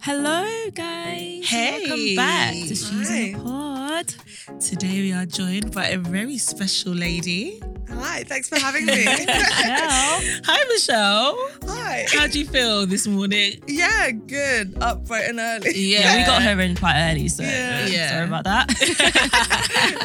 Hello, guys. Hey. Welcome back to She's in Hi. a Pod. Today we are joined by a very special lady. Hi, thanks for having me. Hi, Michelle. Hi. How do you feel this morning? Yeah, good. Up bright and early. Yeah, we got her in quite early, so Yeah. Yeah. sorry about that.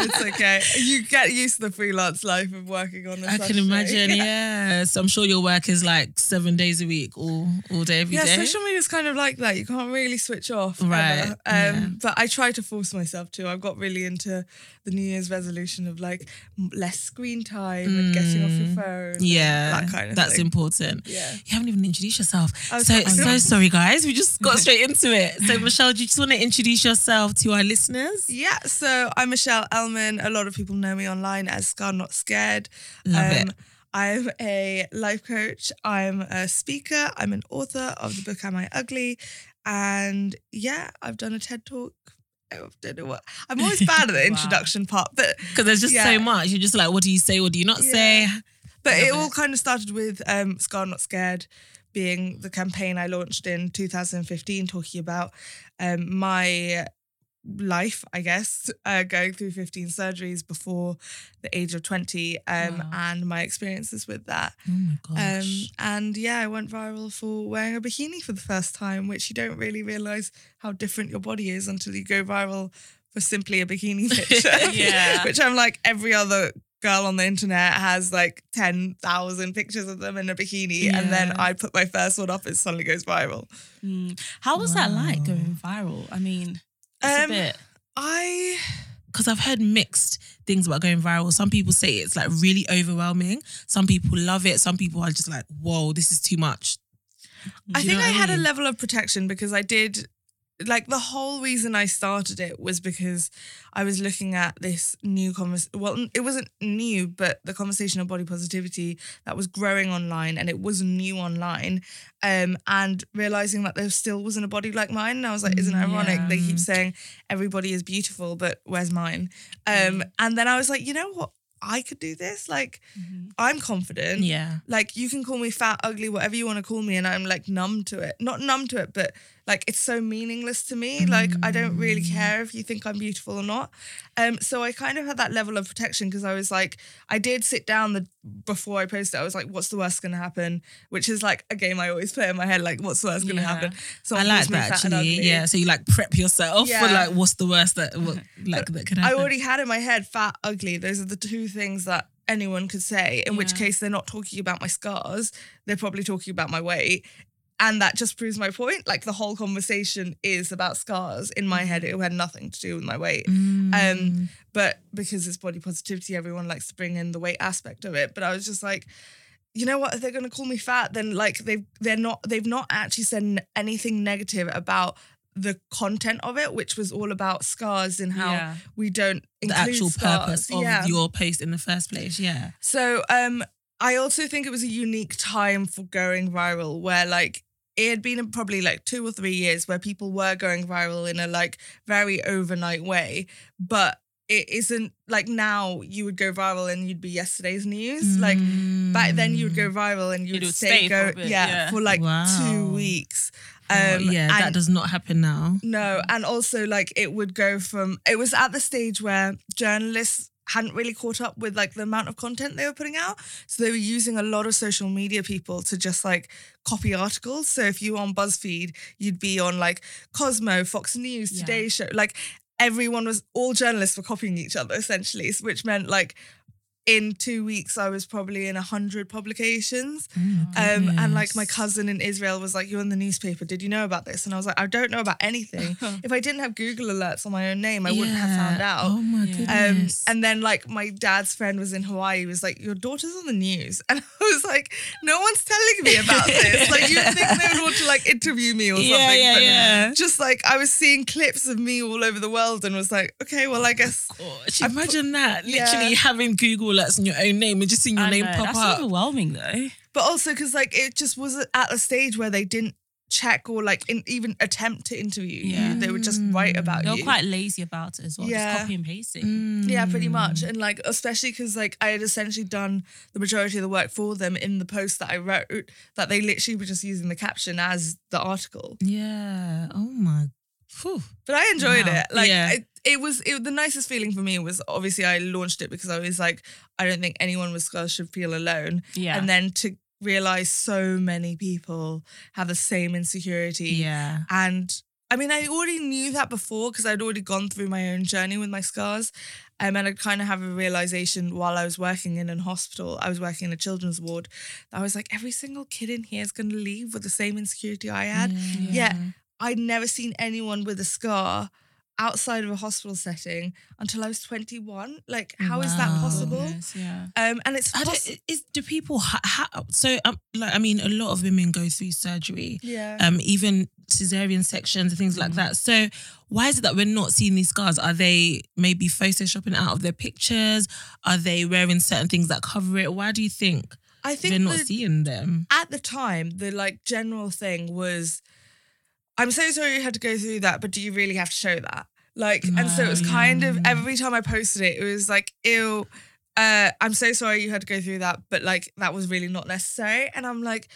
it's okay. You get used to the freelance life of working on a I can imagine. Yeah. So I'm sure your work is like seven days a week, all all day, every Yeah, day. social media is kind of like that. You can't really switch off. Right. Um, yeah. But I try to force myself to. I've got really into the New Year's resolution of like less screen time and getting off your phone. Mm. Yeah, that kind of that's thing. important. Yeah. You haven't even introduced yourself. So sorry. so sorry, guys. We just got straight into it. So Michelle, do you just want to introduce yourself to our listeners? Yeah, so I'm Michelle Elman. A lot of people know me online as Scarred Not Scared. Um, Love it. I'm a life coach. I'm a speaker. I'm an author of the book Am I Ugly? And yeah, I've done a TED talk. I don't know what. I'm always bad at the introduction part, but Because there's just Yeah. so much. You're just like, what do you say? What do you not Yeah. say? but it Love all kind of started with um, Scarred Not Scared being the campaign I launched in 2015, talking about um, my life, I guess, uh, going through 15 surgeries before the age of 20 um, Wow. and my experiences with that. Oh my Um, and yeah, I went viral for wearing a bikini for the first time, which you don't really realize how different your body is until you go viral for simply a bikini picture. Yeah. which I'm like every other girl on the internet has like 10,000 pictures of them in a bikini. And then I put my first one up, it suddenly goes viral. Mm. How was that like going viral? I mean, it's a Um, bit. I, because I've heard mixed things about going viral. Some people say it's like really overwhelming. Some people love it. Some people are just like, whoa, this is too much. I Do you think I what had a level of protection because I did like the whole reason I started it was because I was looking at this new convers well it wasn't new but the conversation of body positivity that was growing online and it was new online um and realizing that there still wasn't a body like mine. And I was like isn't it ironic? They keep saying everybody is beautiful but where's mine? Um and then I was like you know what? I could do this. Like I'm confident. Yeah. like you can call me fat, ugly, whatever you want to call me, and I'm like numb to it. Not numb to it, but like it's so meaningless to me. Like I don't really Mm. care if you think I'm beautiful or not. Um, so I kind of had that level of protection because I was like, I did sit down the before I posted. I was like, what's the worst gonna happen? Which is like a game I always play in my head. Like, what's the worst gonna Yeah. happen? So I like that actually. Yeah. So you like prep yourself for like what's the worst that what, like that could happen. I already had in my head fat, ugly. Those are the two things that anyone could say. In which case, they're not talking about my scars. They're probably talking about my weight. And that just proves my point. Like the whole conversation is about scars. In my head, it had nothing to do with my weight. Mm. Um, but because it's body positivity, everyone likes to bring in the weight aspect of it. But I was just like, you know what? If they're gonna call me fat, then like they've they're not they've not actually said anything negative about the content of it, which was all about scars and how Yeah. we don't the actual scars. purpose of yeah. your post in the first place. Yeah. So um I also think it was a unique time for going viral where like it had been probably like two or three years where people were going viral in a like very overnight way, but it isn't like now you would go viral and you'd be yesterday's news. Like back then you would go viral and you would, would stay stay go for bit, yeah, yeah. for like Wow. two weeks. Um yeah, that does not happen now. no, and also like it would go from it was at the stage where journalists hadn't really caught up with like the amount of content they were putting out. So they were using a lot of social media people to just like copy articles. So if you were on BuzzFeed, you'd be on like Cosmo, Fox News, Yeah. Today Show. Like everyone was all journalists were copying each other essentially, which meant like in two weeks I was probably in a hundred publications. Um, and like my cousin in Israel was like, You're in the newspaper. Did you know about this? And I was like, I don't know about anything. if I didn't have Google alerts on my own name, I wouldn't have found out. Oh my Yeah. Um, goodness. and then like my dad's friend was in Hawaii. He was like, "Your daughter's on the news," and I was like, "No one's telling me about this. Like you think they would want to like interview me or something?" Yeah, yeah, but yeah. Just like I was seeing clips of me all over the world, and was like, "Okay, well, I guess." Gosh, I put- imagine that. Yeah. Literally having Google alerts on your own name and just seeing your I name know, pop That's up. overwhelming though. But also because like it just was at a stage where they didn't check or like in, even attempt to interview Yeah. you. They would just write about You're you. quite lazy about it as well. Yeah. Just copy and pasting. Mm. Yeah, pretty much. And like, especially because like I had essentially done the majority of the work for them in the post that I wrote, that they literally were just using the caption as the article. Yeah. Oh my. Phew. But I enjoyed Wow. it. Like, Yeah. it, it was it, the nicest feeling for me was obviously I launched it because I was like, I don't think anyone with scars should feel alone. Yeah. And then to realize so many people have the same insecurity. Yeah. And I mean, I already knew that before because I'd already gone through my own journey with my scars. Um, and I'd kind of have a realization while I was working in an hospital, I was working in a children's ward, I was like, every single kid in here is going to leave with the same insecurity I had. Yet I'd never seen anyone with a scar outside of a hospital setting until I was 21. Like, how is that possible? Goodness, yeah. Um, and it's I poss- don't, is do people ha, ha, so um, like I mean a lot of women go through surgery yeah. um even cesarean sections and things like that so why is it that we're not seeing these scars are they maybe photoshopping out of their pictures are they wearing certain things that cover it why do you think I we're think not the- seeing them at the time, the like general thing was, I'm so sorry you had to go through that, but do you really have to show that? Like, and so it was kind of yeah. every time I posted it, it was like, ew, uh, I'm so sorry you had to go through that, but like that was really not necessary. And I'm like,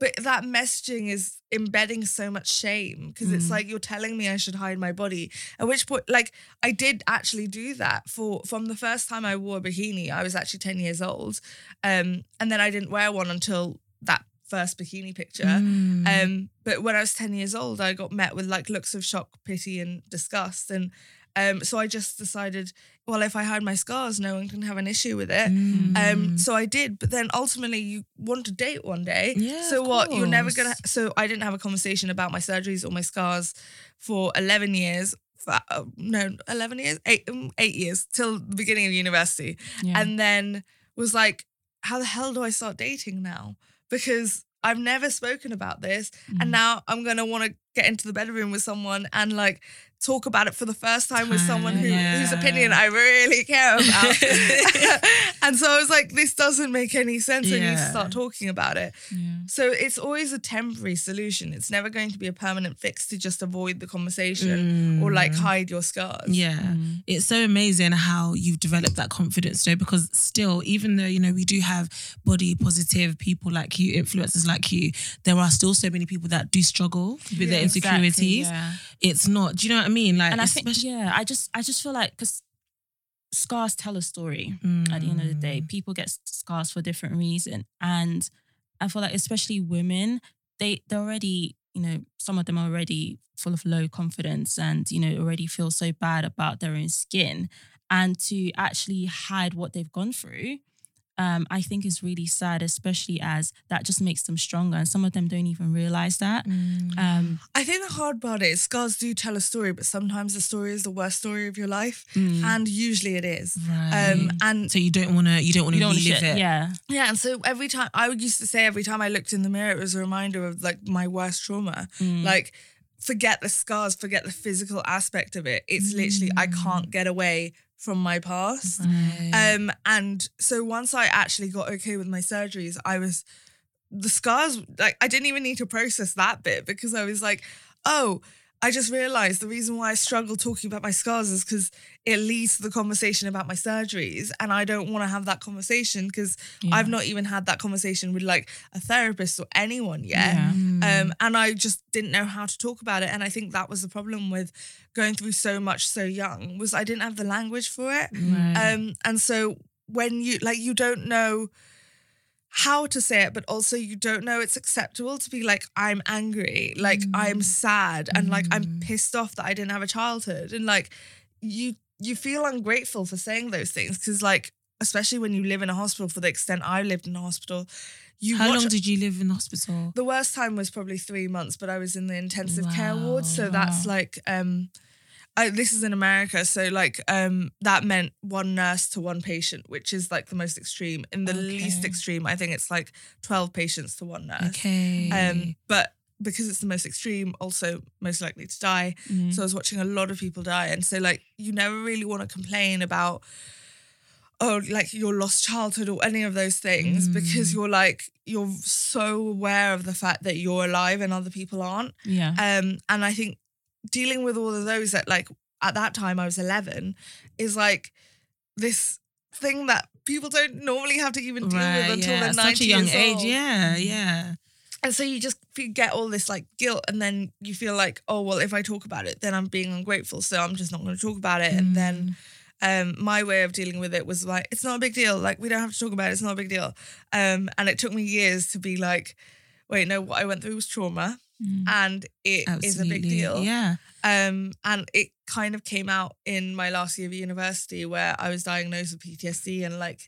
but that messaging is embedding so much shame because it's Mm. like you're telling me I should hide my body. At which point, like I did actually do that for from the first time I wore a bikini. I was actually ten years old, um, and then I didn't wear one until that first bikini picture. Mm. Um, but when I was 10 years old, I got met with like looks of shock, pity, and disgust. And um, so I just decided, well, if I hide my scars, no one can have an issue with it. Mm. Um, so I did, but then ultimately you want to date one day. Yeah, So what? You're never gonna. So I didn't have a conversation about my surgeries or my scars for 11 years. For, uh, no, 11 years, eight, um, eight years till the beginning of university Yeah. and then was like, how the hell do I start dating now? Because I've never spoken about this. Mm. And now I'm going to want to get into the bedroom with someone and like talk about it for the first time with someone who, Time, whose opinion I really care about. and so I was like, this doesn't make any sense. I need to start talking about it. yeah. So it's always a temporary solution. It's never going to be a permanent fix to just avoid the conversation or like Mm. hide your scars. Yeah. Mm. It's so amazing how you've developed that confidence though, because still, even though, you know, we do have body positive people like you, influencers like you, there are still so many people that do struggle with their Yeah, Exactly, insecurities. yeah. It's not, do you know what I mean? Like, and I think yeah, I just I just feel like because scars tell a story. At the end of the day, Mm. people get scars for different reason, and I feel like especially women, they they're already you know some of them are already full of low confidence and you know already feel so bad about their own skin, and to actually hide what they've gone through. Um, I think is really sad, especially as that just makes them stronger, and some of them don't even realize that. Mm. Um, I think the hard part is scars do tell a story, but sometimes the story is the worst story of your life. mm. And usually it is. right. Um, and so you don't want to, you don't want you to don't relive wanna shit- it. yeah, yeah, and so every time I would used to say every time I looked in the mirror, it was a reminder of like my worst trauma. Mm. Like, forget the scars, forget the physical aspect of it. It's literally I can't get away from my past. Right. Um, and so once I actually got okay with my surgeries, I was the scars like I didn't even need to process that bit because I was like, oh, I just realized the reason why I struggle talking about my scars is because it leads to the conversation about my surgeries. And I don't want to have that conversation because I've not even had that conversation with like a therapist or anyone yet. Yeah. Um, and I just didn't know how to talk about it. And I think that was the problem with going through so much so young was I didn't have the language for it. Right. Um, and so when you like you don't know how to say it, but also you don't know it's acceptable to be like, I'm angry, like I'm sad, and like I'm pissed off that I didn't have a childhood. And like you you feel ungrateful for saying those things because like especially when you live in a hospital for the extent I lived in a hospital, you How watch- long did you live in hospital? the worst time was probably three months, but I was in the intensive care ward. So that's like um I, this is in America. So like um that meant one nurse to one patient, which is like the most extreme. In the least extreme, I think it's like 12 patients to one nurse. Okay. Um but because it's the most extreme, also most likely to die. Mm. So I was watching a lot of people die. And so like you never really want to complain about oh, like your lost childhood or any of those things because Mm. you're like, you're so aware of the fact that you're alive and other people aren't. Yeah. Um, and I think dealing with all of those at like at that time I was 11 is like this thing that people don't normally have to even deal with until yeah. they're At 90 such a young age. old. Yeah, yeah. And so you just get all this like guilt, and then you feel like, oh well, if I talk about it, then I'm being ungrateful, so I'm just not going to talk about it. And then um, my way of dealing with it was like, it's not a big deal. Like we don't have to talk about it. It's not a big deal. Um, and it took me years to be like, wait, no, what I went through was trauma, Mm. and it is a big deal. Yeah. Um, and it kind of came out in my last year of university where I was diagnosed with PTSD and like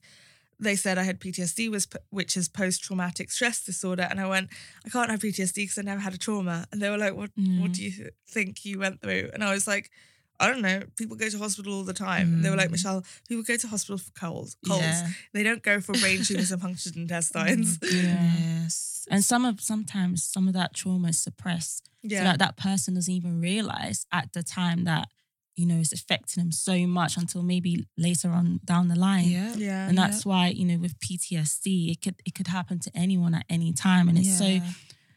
they said I had PTSD, was which is post traumatic stress disorder, and I went, I can't have PTSD because I never had a trauma, and they were like, what What do you think you went through? And I was like. I don't know. People go to hospital all the time. And they were like, Mm. Michelle, people go to hospital for colds. Colds. Yeah. They don't go for brain tumors and punctured intestines. Yeah. Yes. And some of sometimes some of that trauma is suppressed. Yeah. So that that person doesn't even realize at the time that, you know, it's affecting them so much until maybe later on down the line. yeah. yeah. And that's why, you know, with PTSD, it could it could happen to anyone at any time. And it's so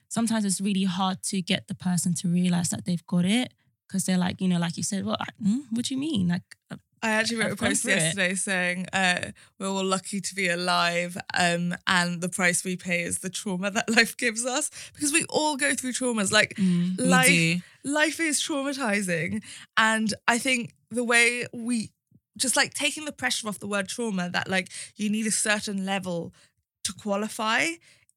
sometimes it's really hard to get the person to realize that they've got it. Because they're like, you know, like you said, well, I, hmm, what do you mean? Like, uh, I actually wrote I've a post through it. yesterday saying uh, we're all lucky to be alive, um, and the price we pay is the trauma that life gives us because we all go through traumas. Like mm, life, life is traumatizing, and I think the way we just like taking the pressure off the word trauma that like you need a certain level to qualify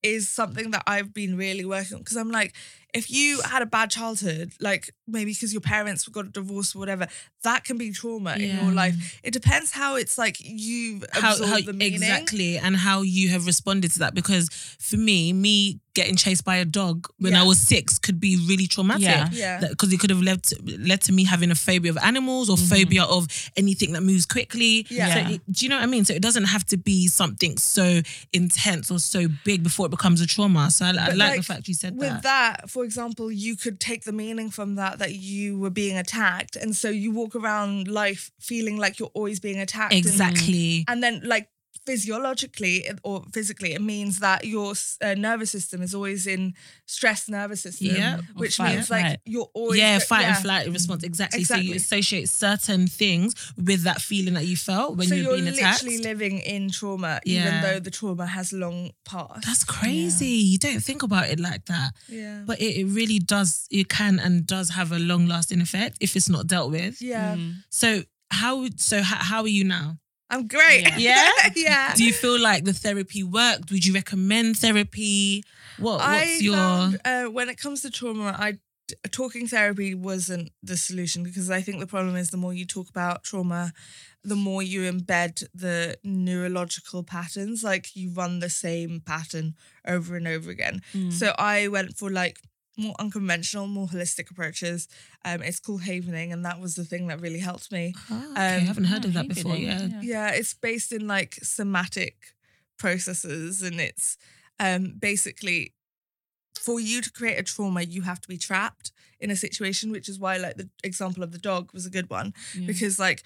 is something that I've been really working on because I'm like, if you had a bad childhood, like maybe because your parents got a divorce or whatever, that can be trauma in your life. It depends how it's like you've how, how the meaning. exactly and how you have responded to that because for me me getting chased by a dog when Yeah. I was six could be really traumatic Yeah. Yeah. because it could have led to, led to me having a phobia of animals or mm-hmm. phobia of anything that moves quickly Yeah. so it, do you know what I mean so it doesn't have to be something so intense or so big before it becomes a trauma so I, I But, like, the fact you said with that With that, for example, you could take the meaning from that that you were being attacked, and so you walk around life feeling like you're always being attacked. and- exactly And, then, like physiologically or physically, it means that your uh, nervous system is always in stress nervous system. Yeah. Which means like flight. you're always yeah, fight and flight response exactly. So you associate certain things with that feeling that you felt when so you were you're being attacked. literally living in trauma, even though the trauma has long passed. That's crazy. You don't think about it like that. yeah. But it, it really does, it can and does have a long lasting effect if it's not dealt with. yeah, mm. So, how so how, how are you now? I'm great. Yeah. Yeah? yeah. Do you feel like the therapy worked? Would you recommend therapy? What I what's your found, uh, when it comes to trauma, I talking therapy wasn't the solution because I think the problem is the more you talk about trauma, the more you embed the neurological patterns. Like you run the same pattern over and over again. Mm. So I went for like more unconventional, more holistic approaches. Um, it's called havening, and that was the thing that really helped me. Oh, okay, I Um, haven't heard of Yeah, that before. maybe Yeah. Yeah, it's based in like somatic processes, and it's um basically for you to create a trauma, you have to be trapped in a situation, which is why like the example of the dog was a good one Yeah. because like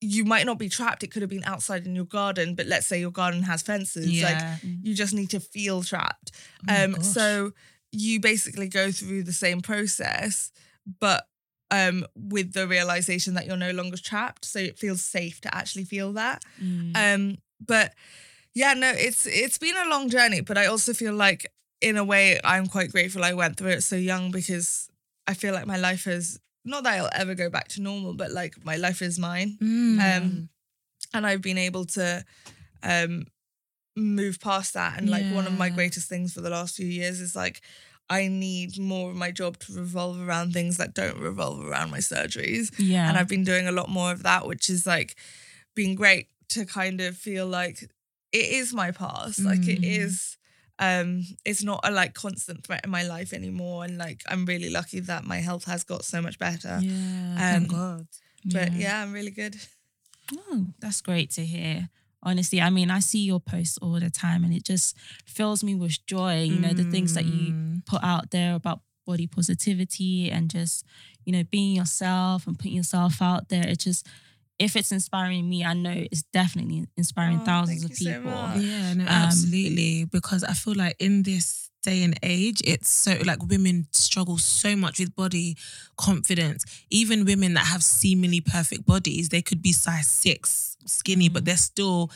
you might not be trapped. It could have been outside in your garden, but let's say your garden has fences. Like Yeah. you just need to feel trapped. Oh um, gosh. so you basically go through the same process, but um, with the realization that you're no longer trapped. So it feels safe to actually feel that. Mm. Um, but yeah, no, it's it's been a long journey, but I also feel like in a way I'm quite grateful I went through it so young because I feel like my life has not that I'll ever go back to normal, but like my life is mine. Mm. Um, and I've been able to um move past that. And like one of my greatest things for the last few years is like I need more of my job to revolve around things that don't revolve around my surgeries yeah. and I've been doing a lot more of that, which is like been great to kind of feel like it is my past. Like it Mm. um it's not a like constant threat in my life anymore. And like I'm really lucky that my health has got so much better. yeah. Thank um, God. But yeah, I'm really good. Oh, that's great to hear. Honestly, I mean, I see your posts all the time and it just fills me with joy. You know, the things that you Mm. put out there about body positivity and just, you know, being yourself and putting yourself out there. It just, if it's inspiring me, I know it's definitely inspiring Oh, thousands of thank you so people. much. Yeah, no, Um, absolutely. Because I feel like in this day and age, it's so like women struggle so much with body confidence. Even women that have seemingly perfect bodies, they could be size six, skinny, but they're still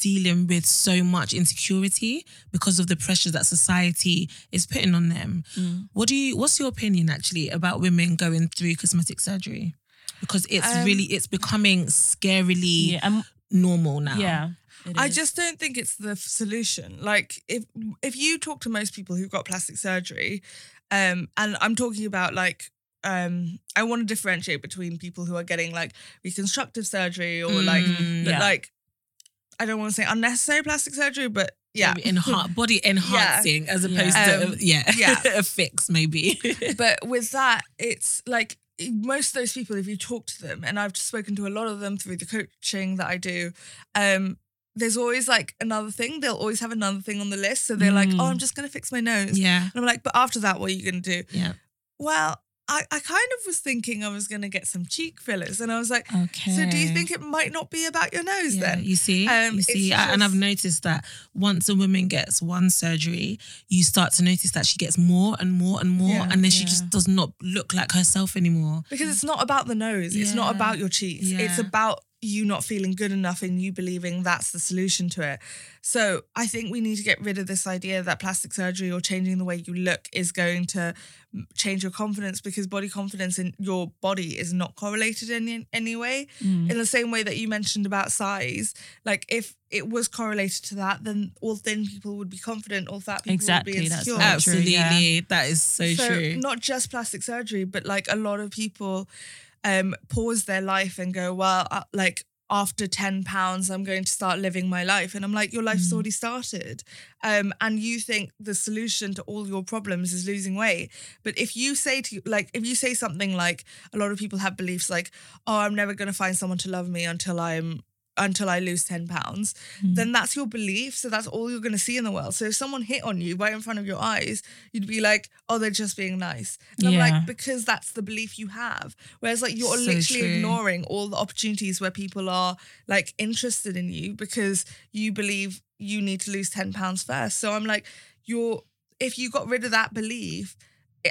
dealing with so much insecurity because of the pressures that society is putting on them. Mm. What do you what's your opinion actually about women going through cosmetic surgery? Because it's Um, really it's becoming scarily Yeah, normal now. yeah. I just don't think it's the solution. Like if if you talk to most people who've got plastic surgery, um, and I'm talking about like um, I want to differentiate between people who are getting like reconstructive surgery or like Mm, but, yeah. like I don't want to say unnecessary plastic surgery, but yeah, enha- body enhancing as opposed Yeah. to Um, yeah, yeah. a fix maybe. but with that, it's like most of those people, if you talk to them, and I've spoken to a lot of them through the coaching that I do, um, there's always like another thing. They'll always have another thing on the list. So they're like, Mm. oh, I'm just going to fix my nose. yeah, And I'm like, but after that, what are you going to do? yeah. Well, I, I kind of was thinking I was going to get some cheek fillers. And I was like, okay. so do you think it might not be about your nose Yeah, then? you see, Um, you see, I- and I've noticed that once a woman gets one surgery, you start to notice that she gets more and more and more, Yeah, and then she just does not look like herself anymore. Because it's not about the nose. It's not about your cheeks. It's about you not feeling good enough and you believing that's the solution to it. So I think we need to get rid of this idea that plastic surgery or changing the way you look is going to change your confidence because body confidence in your body is not correlated in any, any way. Mm. In the same way that you mentioned about size, like if it was correlated to that, then all thin people would be confident, all fat people Exactly, would be that's insecure. true, Absolutely, yeah. that is so, true. Not just plastic surgery, but like a lot of people um pause their life and go, well, uh, like after 10 pounds, I'm going to start living my life. And I'm like, your life's Mm. already started. Um, and you think the solution to all your problems is losing weight. But if you say to like, if you say something like a lot of people have beliefs like, oh, I'm never gonna find someone to love me until I'm until I lose 10 pounds, Mm. then that's your belief. So that's all you're going to see in the world. So if someone hit on you right in front of your eyes, you'd be like, oh, they're just being nice. And I'm like, because that's the belief you have. Whereas like you're So literally true. ignoring all the opportunities where people are like interested in you because you believe you need to lose 10 pounds first. So I'm like, you're, if you got rid of that belief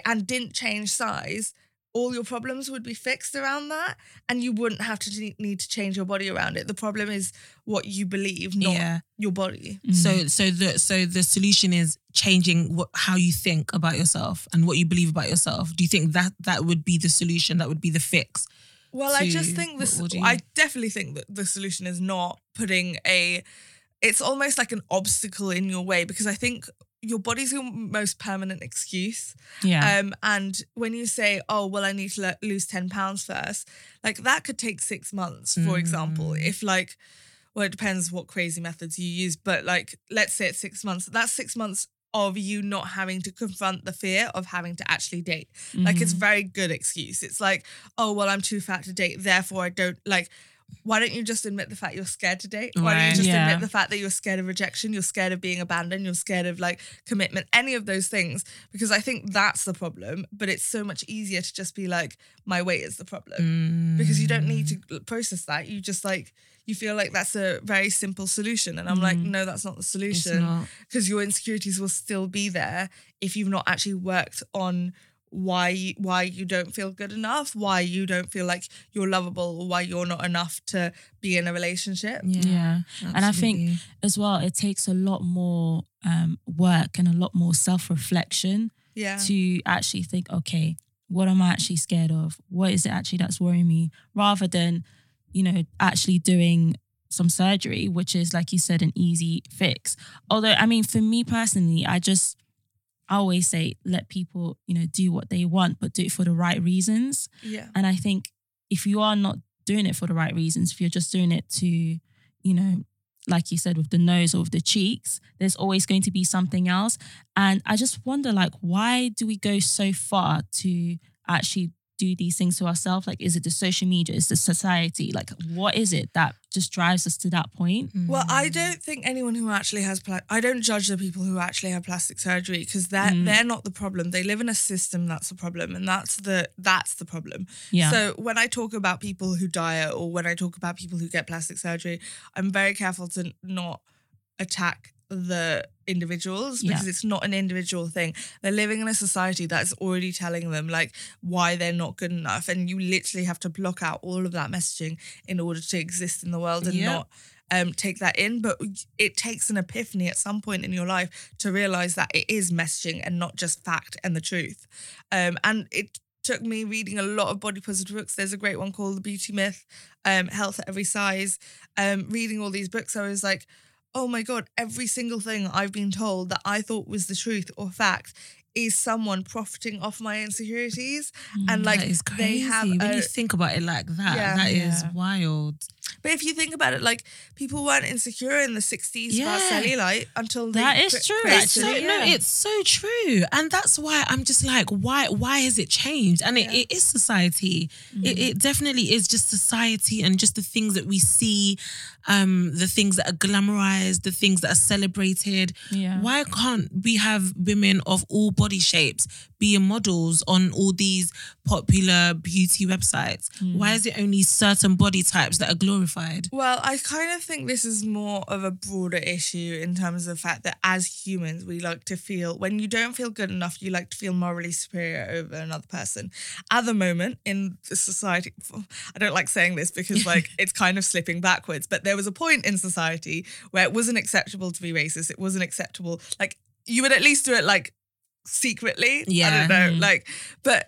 and didn't change size, all your problems would be fixed around that and you wouldn't have to need to change your body around it the problem is what you believe not yeah. your body Mm. So, so the so the solution is changing what how you think about yourself and what you believe about yourself. Do you think that that would be the solution? That would be the fix? well i just think this what- what do you- i definitely think that the solution is not putting a it's almost like an obstacle in your way because i think your body's your most permanent excuse yeah. Um, and when you say, oh, well, I need to le- lose 10 pounds first, like that could take six months, for example. Mm. If, like, well, it depends what crazy methods you use, but like, let's say it's six months, that's six months of you not having to confront the fear of having to actually date. Like, it's Mhm. very good excuse. It's like, oh, well, I'm too fat to date, therefore I don't like. Why don't you just admit the fact you're scared to date? Why don't you just Yeah. admit the fact that you're scared of rejection, you're scared of being abandoned, you're scared of like commitment, any of those things? Because I think that's the problem. But it's so much easier to just be like, my weight is the problem. Because you don't need to process that. You just like, you feel like that's a very simple solution. And I'm like, Mm. no, that's not the solution. Because your insecurities will still be there if you've not actually worked on why you, why you don't feel good enough, why you don't feel like you're lovable, why you're not enough to be in a relationship. Yeah, yeah. And I think as well, it takes a lot more um, work and a lot more self reflection Yeah. to actually think, okay, what am I actually scared of? What is it actually that's worrying me? Rather than, you know, actually doing some surgery, which is, like you said, an easy fix. Although, I mean, for me personally, I just, I always say, let people, you know, do what they want, but do it for the right reasons. Yeah. And I think if you are not doing it for the right reasons, if you're just doing it to, you know, like you said, with the nose or with the cheeks, there's always going to be something else. And I just wonder, like, why do we go so far to actually do these things to ourselves? Like, is it the social media? Is the society? Like, what is it that just drives us to that point? Well, I Mm. don't think anyone who actually has pla- I don't judge the people who actually have plastic surgery because they're Mm. they're not the problem. They live in a system that's the problem, and that's the that's the problem. Yeah. So when I talk about people who diet or when I talk about people who get plastic surgery, I'm very careful to not attack the individuals because Yeah. it's not an individual thing. They're living in a society that's already telling them like why they're not good enough and you literally have to block out all of that messaging in order to exist in the world and Yep. not um, take that in. But it takes an epiphany at some point in your life to realize that it is messaging and not just fact and the truth. Um, and it took me reading a lot of body positive books. There's a great one called The Beauty Myth, um, Health at Every Size. Um, reading all these books, I was like, oh my God, every single thing I've been told that I thought was the truth or fact is someone profiting off my insecurities. And mm, like that is they crazy. have when a- you think about it like that, Yeah. that is Yeah. wild. But if you think about it, like people weren't insecure in the 60s about Yeah. cellulite until they That is cre- true, created It's so, actually, it. no, it's so true, and that's why I'm just like, why? Why has it changed? And it, Yeah. it is society. It, it definitely is just society, and just the things that we see, um, the things that are glamorized, the things that are celebrated. Yeah. Why can't we have women of all body shapes being models on all these popular beauty websites? Why is it only certain body types that are glorified? Well, I kind of think this is more of a broader issue in terms of the fact that as humans, we like to feel when you don't feel good enough, you like to feel morally superior over another person. At the moment in the society, I don't like saying this because like it's kind of slipping backwards, but there was a point in society where it wasn't acceptable to be racist. It wasn't acceptable. Like you would at least do it like secretly. Yeah. I don't know. Mm. Like, but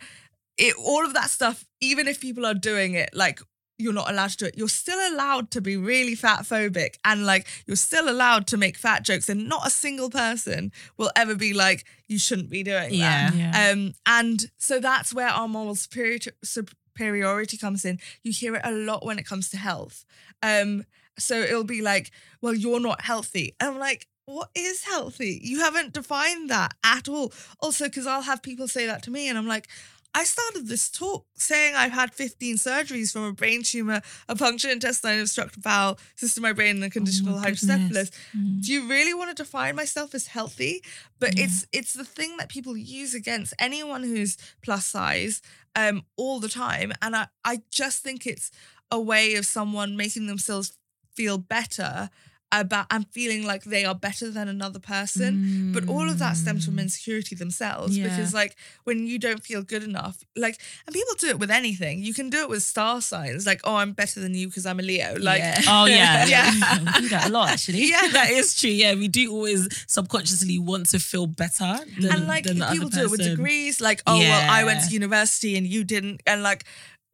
it all of that stuff, even if people are doing it, like you're not allowed to do it. You're still allowed to be really fat phobic and like you're still allowed to make fat jokes and not a single person will ever be like you shouldn't be doing Yeah. that. Yeah. Um and so that's where our moral superior superiority comes in. You hear it a lot when it comes to health. Um so it'll be like, well you're not healthy. And I'm like what is healthy? You haven't defined that at all. Also, because I'll have people say that to me, and I'm like, I started this talk saying I've had 15 surgeries from a brain tumor, a punctured intestine, obstructed bowel, cyst in my brain, and a condition my called goodness. hydrocephalus. Mm. Do you really want to define myself as healthy? But Yeah. it's it's the thing that people use against anyone who's plus size um all the time. And I, I just think it's a way of someone making themselves feel better about and feeling like they are better than another person. But all of that stems from Mm. insecurity themselves Yeah. because, like, when you don't feel good enough, like, and people do it with anything. You can do it with star signs, like, oh, I'm better than you because I'm a Leo. Like, Yeah. Oh yeah, Yeah. we do that a lot actually. yeah, that is true. Yeah, we do always subconsciously want to feel better. Than, and like people do it with degrees, like, oh, well, I went to university and you didn't. And like,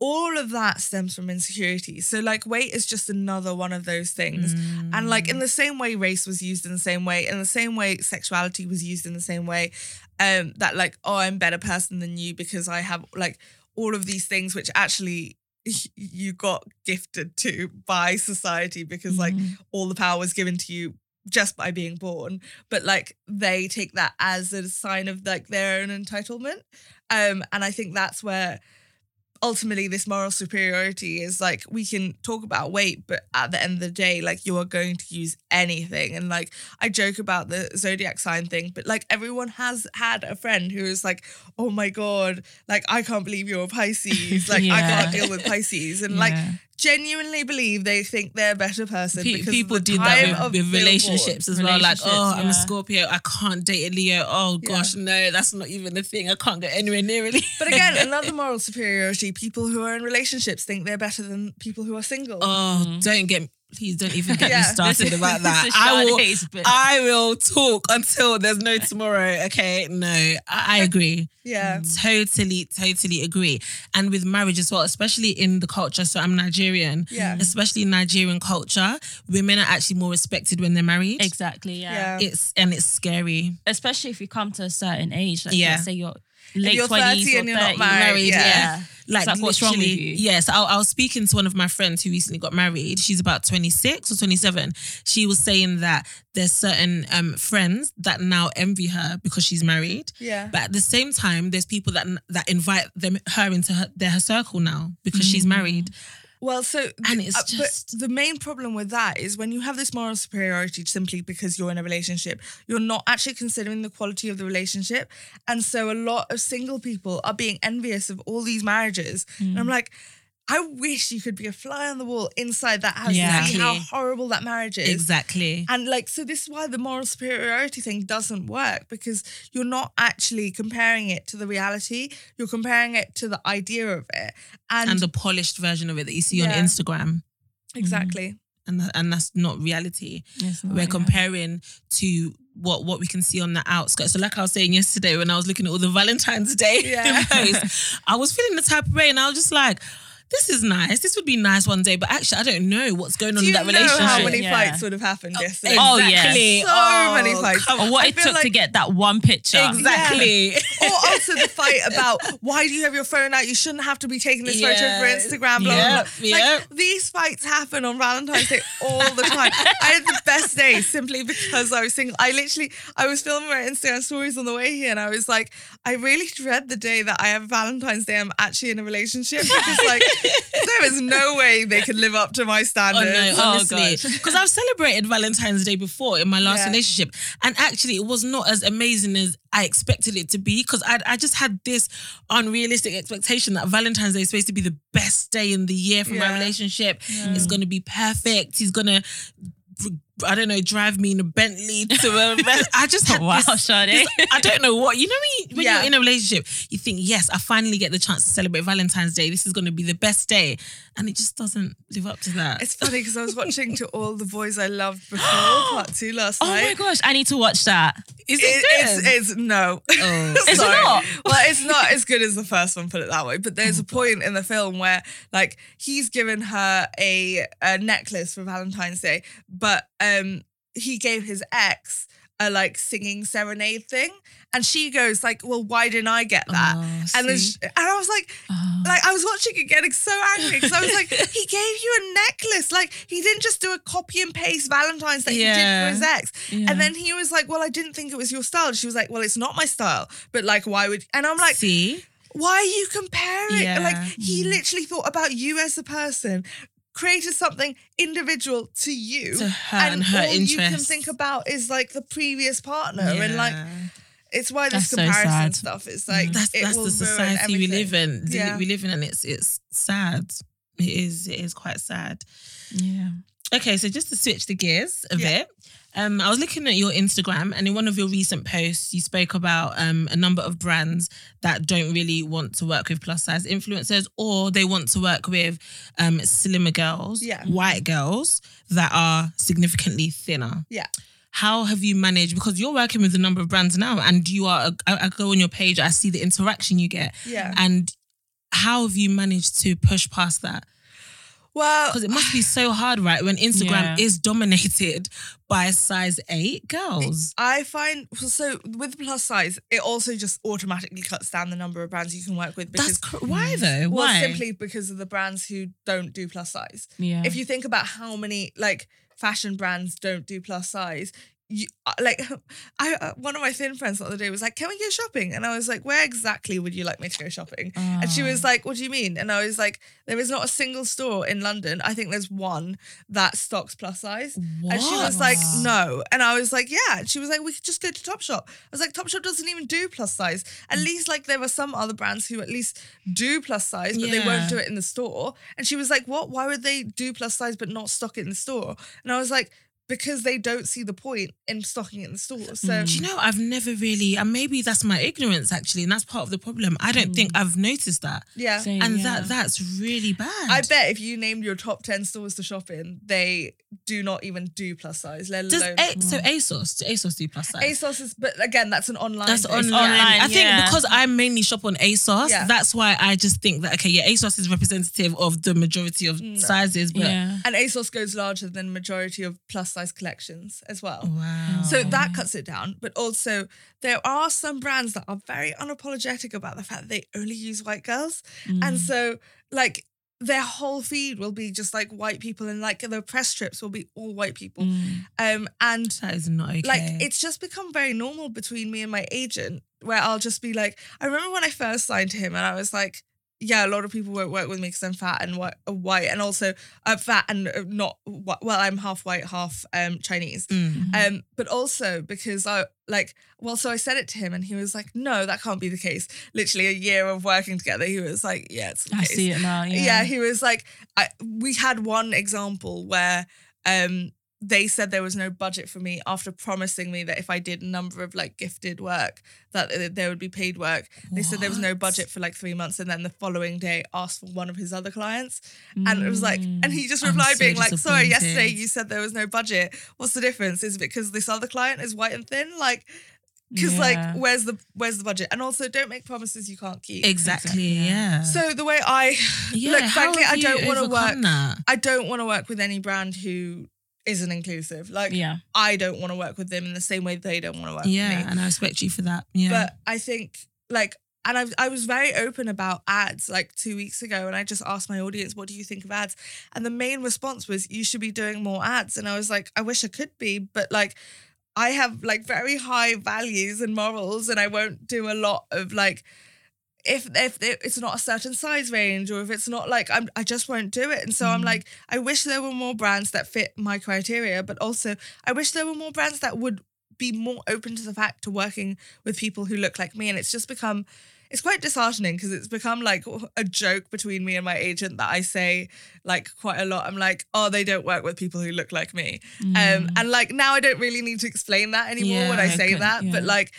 all of that stems from insecurity. So, like, weight is just another one of those things. And like in the same way race was used in the same way, in the same way sexuality was used in the same way, um, that like, oh, I'm a better person than you because I have like all of these things which actually you got gifted to by society because like Mhm. all the power was given to you just by being born. But like they take that as a sign of like their own entitlement. Um, and I think that's where ultimately this moral superiority is like we can talk about weight but at the end of the day like you are going to use anything. And like i joke about the zodiac sign thing but like everyone has had a friend who is like oh my god like i can't believe you're a pisces. Like i can't deal with pisces. And like Yeah. Genuinely believe they think they're a better person Pe- because people the do time that with, with relationships as well. Like, oh, Relationships, I'm a. Scorpio. I can't date a Leo. Oh Yeah. gosh, no, that's not even a thing. I can't get anywhere near it. but again another moral superiority people who are in relationships think they're better than people who are single oh, Mhm. don't get please don't even get Yeah. me started about that. I will. Bit. I will talk until there's no tomorrow. Okay, no, I, I agree. yeah Totally, totally agree. And with marriage as well, especially in the culture. So I'm Nigerian. Yeah. Especially in Nigerian culture, women are actually more respected when they're married. Exactly. Yeah. Yeah. It's and it's scary. Especially if you come to a certain age. Like Yeah. say you're late you're 20s 30 or and you're not 30, married, yeah. Like, like, what's wrong with you? Yes, I, I was speaking to one of my friends who recently got married. She's about 26 or 27. She was saying that there's certain um, friends that now envy her because she's married. Yeah. But at the same time, there's people that that invite them her into her, their her circle now because she's married. Well, so And it's uh, just- the main problem with that is when you have this moral superiority simply because you're in a relationship, you're not actually considering the quality of the relationship, and so a lot of single people are being envious of all these marriages, and Mm. I'm like. I wish you could be a fly on the wall inside that house Yeah. to see how horrible that marriage is. Exactly. And like, so this is why the moral superiority thing doesn't work because you're not actually comparing it to the reality. You're comparing it to the idea of it. And, And the polished version of it that you see on Instagram. exactly. Mm-hmm. And, th- and that's not reality. Yes, We're comparing to what what we can see on the outskirts. So, like I was saying yesterday, when I was looking at all the Valentine's Day Yeah. posts, I was feeling the type of way, and I was just like, "This is nice. This would be nice one day." But actually, I don't know what's going on Do in you that know relationship. how many Yeah. fights would have happened oh, yesterday? Oh, yeah. exactly. So oh, many fights. come Or what I it feel took to get that one picture. Exactly. or also the fight about why do you have your phone out? You shouldn't have to be taking this photo for Instagram. Blah, Yep, blah, blah. Like these fights happen on Valentine's Day all the time. I had the best day simply because I was single. I literally I was filming my Instagram stories on the way here, and I was like, I really dread the day that I have Valentine's Day. I'm actually in a relationship because like there is no way they could live up to my oh, standards. Oh standards. no, Oh, honestly. gosh. Because I've celebrated Valentine's Day before in my last Yeah. relationship. And actually it was not as amazing as I expected it to be. Because I I just had this unrealistic expectation that Valentine's Day is supposed to be the best day in the year for my Yeah. relationship. It's gonna be perfect. He's gonna I don't know, drive me in a Bentley to a I just had Wow, this, this- I don't know what. You know when, you, when Yeah. you're in a relationship, you think, yes, I finally get the chance to celebrate Valentine's Day. This is gonna be the best day. And it just doesn't live up to that. It's funny because I was watching To All the Boys I Loved Before part two last Oh night. Oh my gosh, I need to watch that. Is It- it, good? it's, it's no. Oh. Is it not? Well, it's not as good as the first one, put it that way. But there's a point in the film where, like, he's given her a, a necklace for Valentine's Day, but um, Um, he gave his ex a like singing serenade thing, and she goes like, "Well, why didn't I get that?" Oh, and then see? sh- and I was like, Oh. like I was watching it getting so angry because I was like, he gave you a necklace. Like he didn't just do a copy and paste Valentine's that Yeah. he did for his ex. Yeah. And then he was like, Well, I didn't think it was your style. She was like, Well, it's not my style. But like, why would and I'm like, see, why are you comparing? Yeah. Like he literally thought about you as a person. Created something individual to you, To her and her all you can think about is like the previous partner, and like it's why this That's so comparison sad. stuff is like that's it that's the society we live in. Yeah. We live in, and it's it's sad. It is it is quite sad. yeah. Okay, so just to switch the gears a Yeah. bit, um, I was looking at your Instagram, and in one of your recent posts, you spoke about um, a number of brands that don't really want to work with plus size influencers, or they want to work with um, slimmer girls, Yeah. white girls that are significantly thinner. Yeah. How have you managed? Because you're working with a number of brands now, and you are. I, I go on your page, I see the interaction you get, Yeah. and how have you managed to push past that? Well, Because it must be so hard, right? When Instagram Yeah. is dominated by size eight girls. I find so with plus size, it also just automatically cuts down the number of brands you can work with because That's cr- why mm. though? well, Why? simply because of the brands who don't do plus size. Yeah. If you think about how many like fashion brands don't do plus size, you uh, like I uh, one of my thin friends the other day was like, "Can we go shopping?" And I was like, "Where exactly would you like me to go shopping?" And she Oh. was like, "What do you mean?" And I was like, "There is not a single store in London. I think there's one that stocks plus size." And she was like, no. And I was like, yeah. And she was like, we could just go to Topshop. I was like, Topshop doesn't even do plus size. At Mm. least like there are some other brands who at least do plus size, but they won't do it in the store. And she was like, what? Why would they do plus size but not stock it in the store? And I was like, because they don't see the point in stocking it in the store. So mm. Do you know, I've never really, and maybe that's my ignorance actually, and that's part of the problem. I don't think mm. I've noticed that. yeah. Same, And yeah. that that's really bad. I bet if you named your top 10 stores to shop in, they do not even do plus size, let Does alone. A- mm. so ASOS, do ASOS do plus size? ASOS is, but again, that's an online. That's based online. brand. Online, I think yeah. because I mainly shop on ASOS, Yeah. that's why I just think that okay, yeah, ASOS is representative of the majority of sizes, but yeah. And ASOS goes larger than majority of plus size size collections as well. Wow. So that cuts it down. But also, there are some brands that are very unapologetic about the fact that they only use white girls. Mm. And so, like, their whole feed will be just like white people, and like the press trips will be all white people. Mm. Um, and that is not okay. like, it's just become very normal between me and my agent, where I'll just be like, I remember when I first signed to him, and I was like, yeah, a lot of people won't work with me because I'm fat and uh, white, and also I'm fat and uh, not wh- well. I'm half white, half um Chinese. Mm. Um, but also because I like, well, so I said it to him, and he was like, "No, that can't be the case." Literally a year of working together, he was like, "Yeah, it's I case." see it now. Yeah. Yeah. he was like, I, we had one example where um they said there was no budget for me after promising me that if I did a number of like gifted work that there would be paid work. They said there was no budget for like three months, and then the following day asked for one of his other clients, and it was like, and he just replied so being like, "Sorry, yesterday you said there was no budget. What's the difference? Is it because this other client is white and thin? Like." Because Yeah. like, where's the where's the budget? And also, don't make promises you can't keep. Exactly. Exactly, yeah. Yeah. So the way I yeah, look, frankly, I don't wanna work- That? I don't want to work with any brand who isn't inclusive. Like Yeah. I don't want to work with them in the same way they don't want to work Yeah, with me. and I respect you for that. Yeah. But I think like and I, I was very open about ads like two weeks ago and I just asked my audience, what do you think of ads? And the main response was, you should be doing more ads. And I was like, I wish I could be, but like I have like very high values and morals and I won't do a lot of like if if it's not a certain size range or if it's not like I'm I just won't do it. And so I'm Mm. like, I wish there were more brands that fit my criteria, but also I wish there were more brands that would be more open to the fact to working with people who look like me. And it's just become it's quite disheartening because it's become like a joke between me and my agent that I say like quite a lot. I'm like, oh, they don't work with people who look like me. Um, Mm. and like now I don't really need to explain that anymore when I say okay, that, but like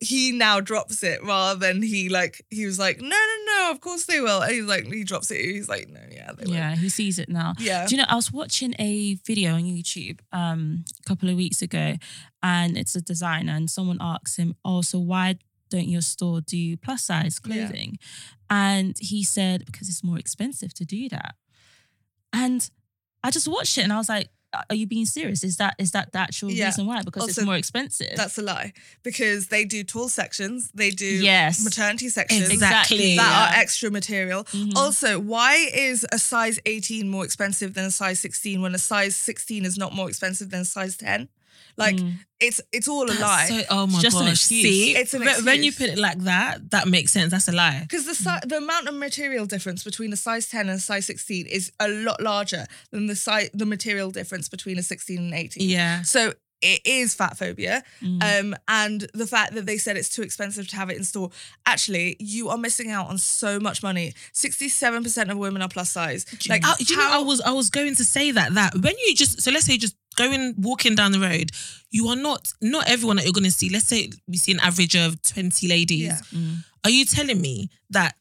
he now drops it rather than he like he was like no no no of course they will and he's like he drops it he's like no yeah they will Yeah, he sees it now. yeah Do you know, I was watching a video on YouTube um, a couple of weeks ago, and it's a designer, and someone asks him, Oh, so why don't your store do plus size Yeah. clothing? And he said, Because it's more expensive to do that. And I just watched it and I was like, Are you being serious? Is that is that the actual Yeah. reason why? Because Also, it's more expensive. that's a lie because they do tall sections they do yes. maternity sections Exactly. that yeah. are extra material Mhm. Also, why is a size 18 more expensive than a size 16 when a size 16 is not more expensive than a size 10? Like Mm. it's it's all a lie. So, oh my just an gosh. excuse. See, It's an When- when you put it like that, that makes sense. That's a lie. Because the si- the amount of material difference between a size 10 and a size 16 is a lot larger than the size the material difference between a 16 and 18. Yeah. So it is fat phobia. Mm. Um, and the fact that they said it's too expensive to have it in store, actually, you are missing out on so much money. 67% of women are plus size. Like, I, do you know, how- I was I was going to say that that when you just so let's say just going walking down the road, you are not not everyone that you're going to see. Let's say we see an average of twenty ladies. Yeah. Mm. Are you telling me that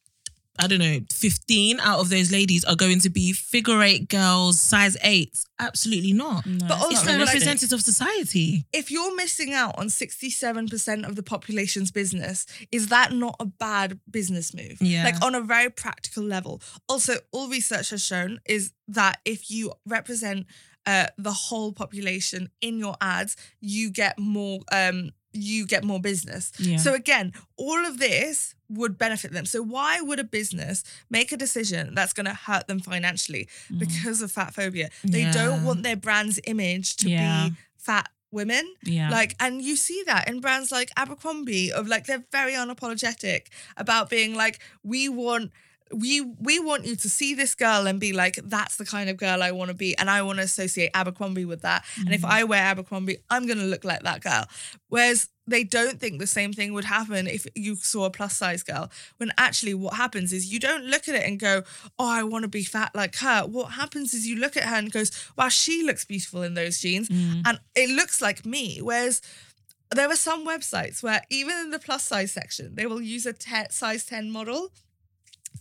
I don't know, fifteen out of those ladies are going to be figure eight girls, size eight? Absolutely not. No, But it's also, It's not not like- representative of society. if you're missing out on 67% of the population's business, is that not a bad business move? Yeah. Like on a very practical level. Also, all research has shown is that if you represent uh, the whole population in your ads, you get more um you get more business. Yeah. So again, all of this would benefit them. So why would a business make a decision that's going to hurt them financially Mhm. because of fat phobia? They Yeah. don't want their brand's image to Yeah. be fat women. yeah. Like, and you see that in brands like Abercrombie, of like they're very unapologetic about being like, we want. We we want you to see this girl and be like, that's the kind of girl I want to be, and I want to associate Abercrombie with that. And if I wear Abercrombie, I'm gonna look like that girl. Whereas they don't think the same thing would happen if you saw a plus size girl. When actually, what happens is you don't look at it and go, "Oh, I want to be fat like her." What happens is you look at her and goes, "Wow, she looks beautiful in those jeans," Mm. and it looks like me. Whereas there are some websites where even in the plus size section, they will use a te- size 10 model.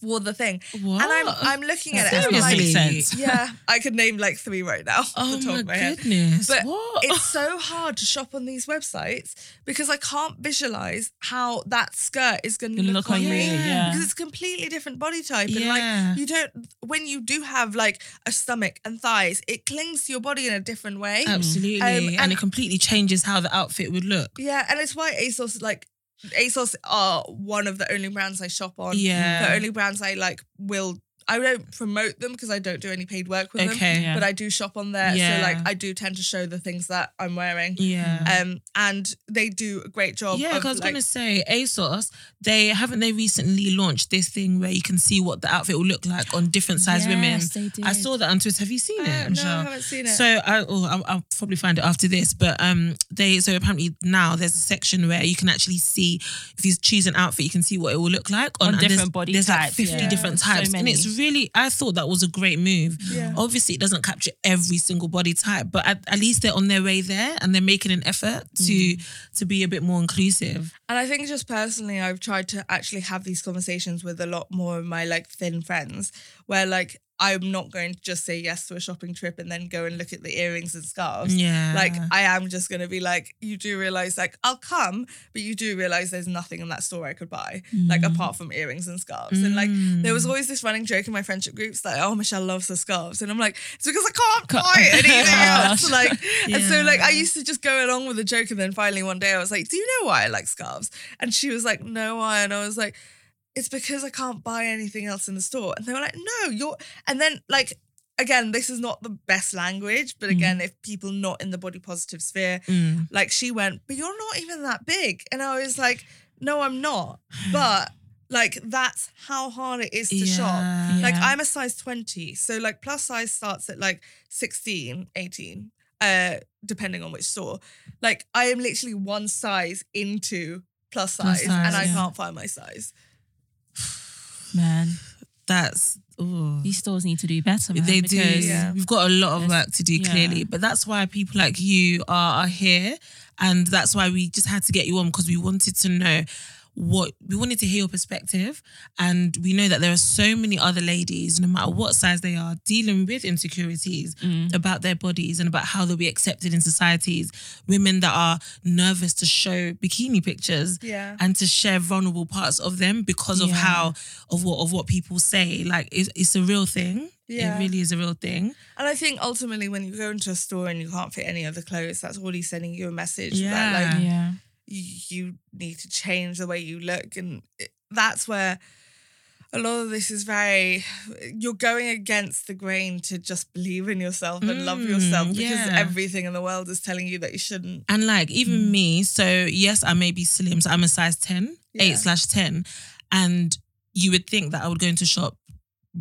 For the thing. What? And I'm I'm looking at it. And I'm like, sense. yeah, I could name like three right now. Oh off the top my, my head. goodness. But what? It's so hard to shop on these websites because I can't visualize how that skirt is going to look, look on on me yeah. because it's a completely different body type. And Yeah. like you don't when you do have like a stomach and thighs, it clings to your body in a different way. Absolutely. Um, and, and- it completely changes how the outfit would look. Yeah, and it's why ASOS like ASOS are one of the only brands I shop on. Yeah. The only brands I like will I don't promote them because I don't do any paid work with them. Yeah. But I do shop on there. Yeah. So like I do tend to show the things that I'm wearing. Yeah. Um and they do a great job. Yeah, because I was like, gonna say ASOS, they haven't they recently launched this thing where you can see what the outfit will look like on different size women. Yes, they I saw that on Twitter. Have you seen Uh, it? no, I haven't seen it. So I, oh, I'll, I'll probably find it after this. But um, they so apparently now there's a section where you can actually see if you choose an outfit, you can see what it will look like On and different there's, body There's like 50 yeah. different So types, and it's really. I thought that was a great move. Yeah. Obviously, it doesn't capture every single body type, but at, at least they're on their way there and they're making an effort to Mm. to be a bit more inclusive. And I think just personally, I've tried to actually have these conversations with a lot more of my like thin friends where like I'm not going to just say yes to a shopping trip and then go and look at the earrings and scarves. Yeah, Like I am just gonna be like, you do realize like I'll come, but you do realize there's nothing in that store I could buy, like Mm. apart from earrings and scarves. And like Mm. there was always this running joke in my friendship groups that oh Michelle loves her scarves, and I'm like it's because I can't buy anything else. Like and so like I used to just go along with the joke, and then finally one day I was like, do you know why I like scarves? And she was like, no, why? And I was like. It's because I can't buy anything else in the store. And they were like, no, you're. And then, like, again, this is not the best language, but again, if people not in the body positive sphere, Mm. like she went, but you're not even that big. And I was like, no, I'm not. But like, that's how hard it is to shop. Yeah. Like, Yeah. I'm a size 20. So, like, plus size starts at like 16, 18, uh, depending on which store. Like, I am literally one size into plus Plus size, size, and I yeah. can't find my size. Man, That's ooh. these stores need to do better. Man, They do. Yeah. We've got a lot of work to do, yeah. clearly. But that's why people like you are, are here. And that's why we just had to get you on because we wanted to know what we wanted to hear your perspective. And we know that there are so many other ladies, no matter what size they are, dealing with insecurities Mm. about their bodies and about how they'll be accepted in societies. Women that are nervous to show bikini pictures Yeah. and to share vulnerable parts of them because of Yeah. how of what of what people say. Like it's, it's a real thing. Yeah. It really is a real thing. And I think ultimately, when you go into a store and you can't fit any other clothes, that's already sending you a message that Yeah. like Yeah. You, need to change the way you look, and that's where a lot of this is very. You're going against the grain to just believe in yourself and love Mm, yourself because yeah. everything in the world is telling you that you shouldn't. And like even me, so yes, I may be slim. So I'm a size 10, Yeah. 8 slash 10. And you would think that I would go into shop,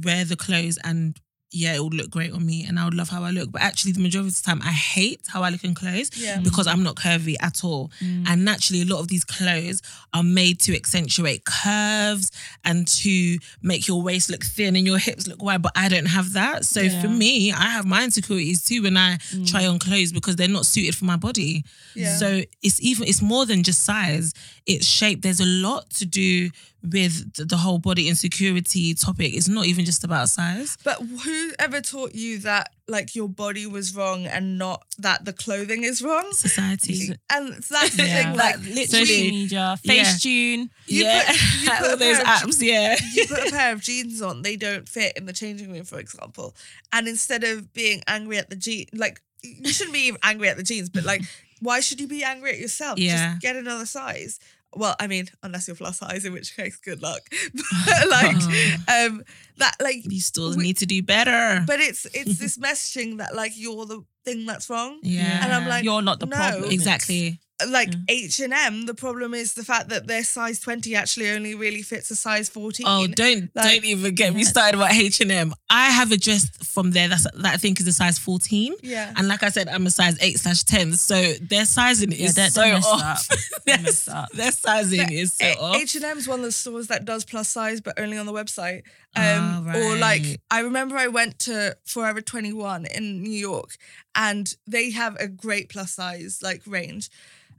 wear the clothes, and yeah, it would look great on me and I would love how I look. But actually, the majority of the time, I hate how I look in clothes Yeah. because I'm not curvy at all. Mm. And naturally, a lot of these clothes are made to accentuate curves and to make your waist look thin and your hips look wide. But I don't have that. So Yeah. for me, I have my insecurities too when I try on clothes because they're not suited for my body. Yeah. So it's even it's more than just size. It's shape. There's a lot to do with the, whole body insecurity topic. It's not even just about size. But who ever taught you that like your body was wrong and not that the clothing is wrong? Society. And that's the Yeah. thing, like Like, Social literally. media, Yeah. Facetune. You yeah, put- you put all those apps. Yeah, you put a pair of jeans on, they don't fit in the changing room, for example. And instead of being angry at the jeans, like you shouldn't be angry at the jeans, but like, why should you be angry at yourself? Yeah. Just get another size. Well, I mean, unless you're plus size, in which case, good luck. But like, um, that like, these stores We- need to do better. but it's it's this messaging that like you're the thing that's wrong. yeah, And I'm like, You're not the no. problem. exactly. Like Mm. H and M, the problem is the fact that their size twenty actually only really fits a size fourteen. Oh, don't Like- don't even get me started about H and M. I have a dress from there that's that I think is a size fourteen, yeah. and like I said, I'm a size eight slash ten. So their sizing Yeah, is they're- so they're off. Their, messed up. their sizing is so off. H and M's one of the stores that does plus size, but only on the website. Ah, Um, Or like. I remember I went to Forever Twenty One in New York, and they have a great plus size like range.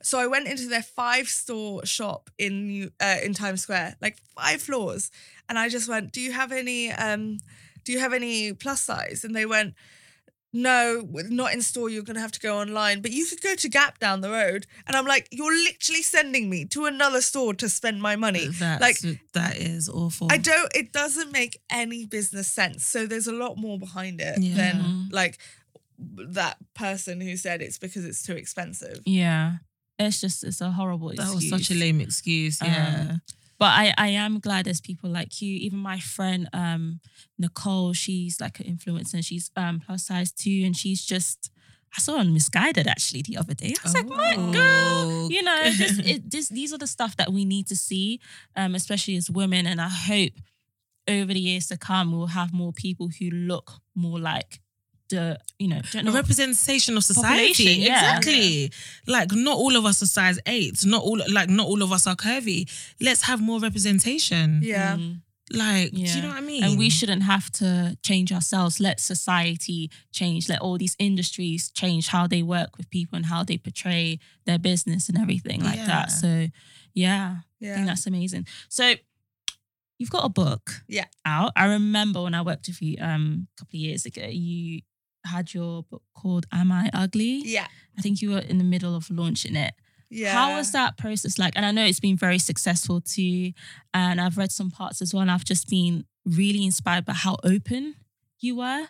So I went into their five store shop in New, uh, in Times Square, like five floors, and I just went, "Do you have any? Um, do you have any plus size?" And they went, "No, not in store. You're gonna have to go online, but you could go to Gap down the road." And I'm like, "You're literally sending me to another store to spend my money." That's, like that is awful. I don't. It doesn't make any business sense. So there's a lot more behind it Yeah. than like that person who said it's because it's too expensive. Yeah. It's just it's a horrible That excuse. was such a lame excuse. Um, Yeah. But I, I am glad there's people like you. Even my friend um Nicole, she's like an influencer and she's um plus size too. And she's just I saw her on Missguided actually the other day. I was like, my Oh. girl, you know, this, it, this these are the stuff that we need to see, um, especially as women. And I hope over the years to come we'll have more people who look more like the, you know, don't a know representation of society. Yeah. Exactly. Like not all of us are size eight. Not all like not all of us are curvy. Let's have more representation. Yeah. Mm. Like, do you know what I mean? And we shouldn't have to change ourselves. Let society change. Let all these industries change how they work with people and how they portray their business and everything like Yeah. that. So, yeah, I think Yeah. that's amazing. So, you've got a book Yeah. out. I remember when I worked with you um, a couple of years ago, you had your book called Am I Ugly? Yeah. I think you were in the middle of launching it. Yeah. How was that process like? And I know it's been very successful too. And I've read some parts as well. And I've just been really inspired by how open you were.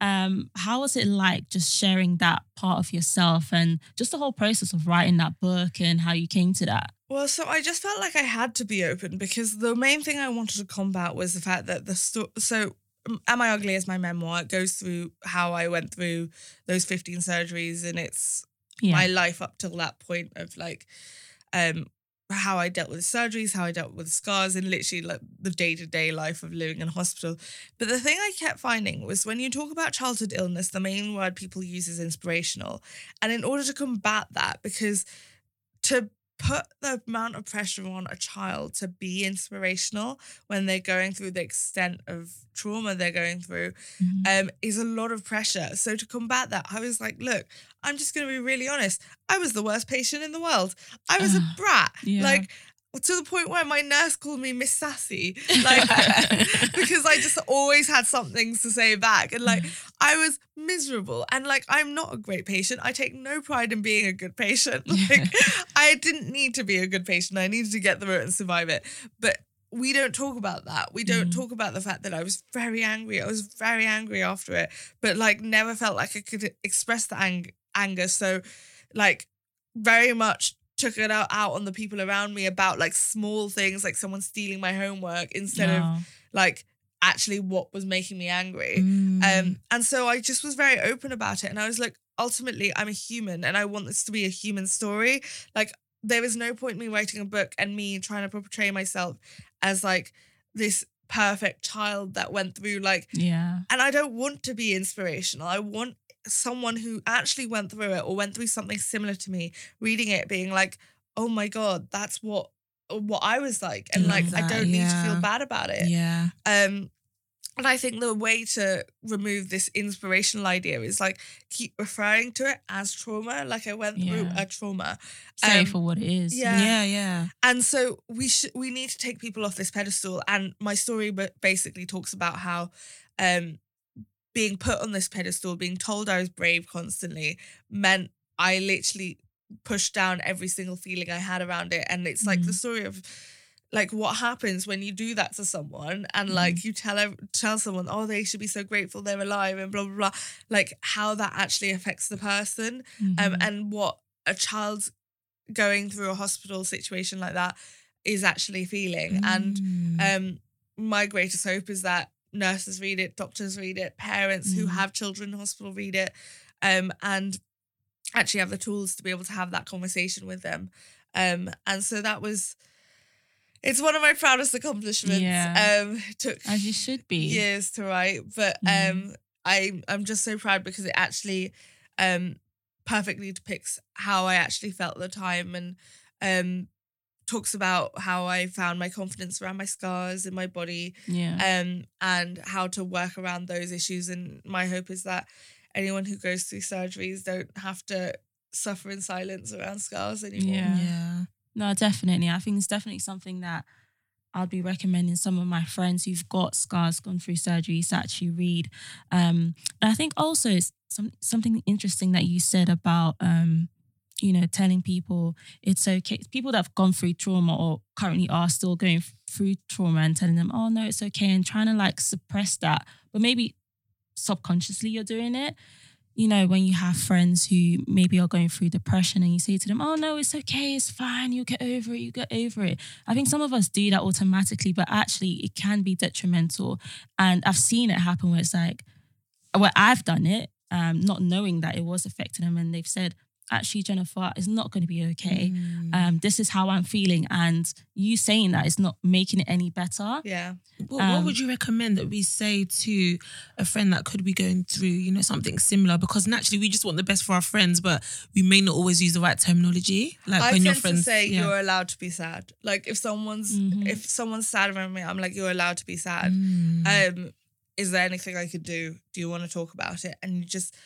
Um, how was it like just sharing that part of yourself and just the whole process of writing that book and how you came to that? Well, so I just felt like I had to be open because the main thing I wanted to combat was the fact that the sto- so Am I Ugly is my memoir. It goes through how I went through those 15 surgeries and it's Yeah. my life up till that point of like um how I dealt with surgeries, how I dealt with scars, and literally like the day to day life of living in hospital. But the thing I kept finding was when you talk about childhood illness, the main word people use is inspirational. And in order to combat that, because to put the amount of pressure on a child to be inspirational when they're going through the extent of trauma they're going through Mhm. um, is a lot of pressure. So to combat that, I was like, look, I'm just going to be really honest. I was the worst patient in the world. I was a brat. yeah. Like to the point where my nurse called me Miss Sassy, like because I just always had something to say back, and like I was miserable. And like I'm not a great patient. I take no pride in being a good patient. Like I didn't need to be a good patient. I needed to get through it and survive it. But we don't talk about that. We don't Mm. talk about the fact that I was very angry. I was very angry after it, but like never felt like I could express the ang- anger. So, like, very much took it out, out on the people around me about like small things, like someone stealing my homework instead of like actually what was making me angry. Mm. Um, and so I just was very open about it. And I was like, ultimately, I'm a human and I want this to be a human story. Like, there is no point in me writing a book and me trying to portray myself as like this perfect child that went through like, yeah. and I don't want to be inspirational. I want someone who actually went through it or went through something similar to me, reading it, being like, oh my God, that's what what I was like. And Love like I don't need to feel bad about it. yeah. Um, and I think the way to remove this inspirational idea is like keep referring to it as trauma. Like I went through Yeah. a trauma, Say Um, for what it is. yeah. Yeah, yeah. and so we should we need to take people off this pedestal. And my story basically talks about how, um, being put on this pedestal, being told I was brave constantly, meant I literally pushed down every single feeling I had around it. And it's like the Mhm. story of like what happens when you do that to someone and like you tell tell someone oh they should be so grateful they're alive and blah blah blah like how that actually affects the person um Mhm. and what a child going through a hospital situation like that is actually feeling and Mm. um my greatest hope is that nurses read it doctors read it parents who Mm. have children in hospital read it um and actually have the tools to be able to have that conversation with them um and so that was it's one of my proudest accomplishments Yeah. um it took as you should be. years to write but Mhm. um i i'm just so proud because it actually um perfectly depicts how i actually felt at the time and um talks about how i found my confidence around my scars in my body Yeah. um and how to work around those issues and my hope is that anyone who goes through surgeries don't have to suffer in silence around scars anymore. Yeah. Yeah. No, definitely. I think it's definitely something that I'd be recommending some of my friends who've got scars, gone through surgeries to actually read. Um, and I think also it's some something interesting that you said about um, you know, telling people it's okay. People that have gone through trauma or currently are still going through trauma and telling them, oh no, it's okay, and trying to like suppress that. But maybe subconsciously you're doing it you know, when you have friends who maybe are going through depression and you say to them, oh, no, it's okay, it's fine, you'll get over it, you get over it. I think some of us do that automatically, but actually it can be detrimental. And I've seen it happen where it's like, where I've done it, um, not knowing that it was affecting them, and they've said, actually, Jennifer, it's not going to be okay. Mm. Um, this is how I'm feeling. And you saying that is not making it any better. Yeah. What, Um, what would you recommend that we say to a friend that could be going through, you know, something similar? Because naturally, we just want the best for our friends, but we may not always use the right terminology. Like I when your tend friends to say yeah. you're allowed to be sad. Like if someone's Mhm. if someone's sad around me, I'm like, you're allowed to be sad. Mm. Um, is there anything I could do? Do you want to talk about it? And you just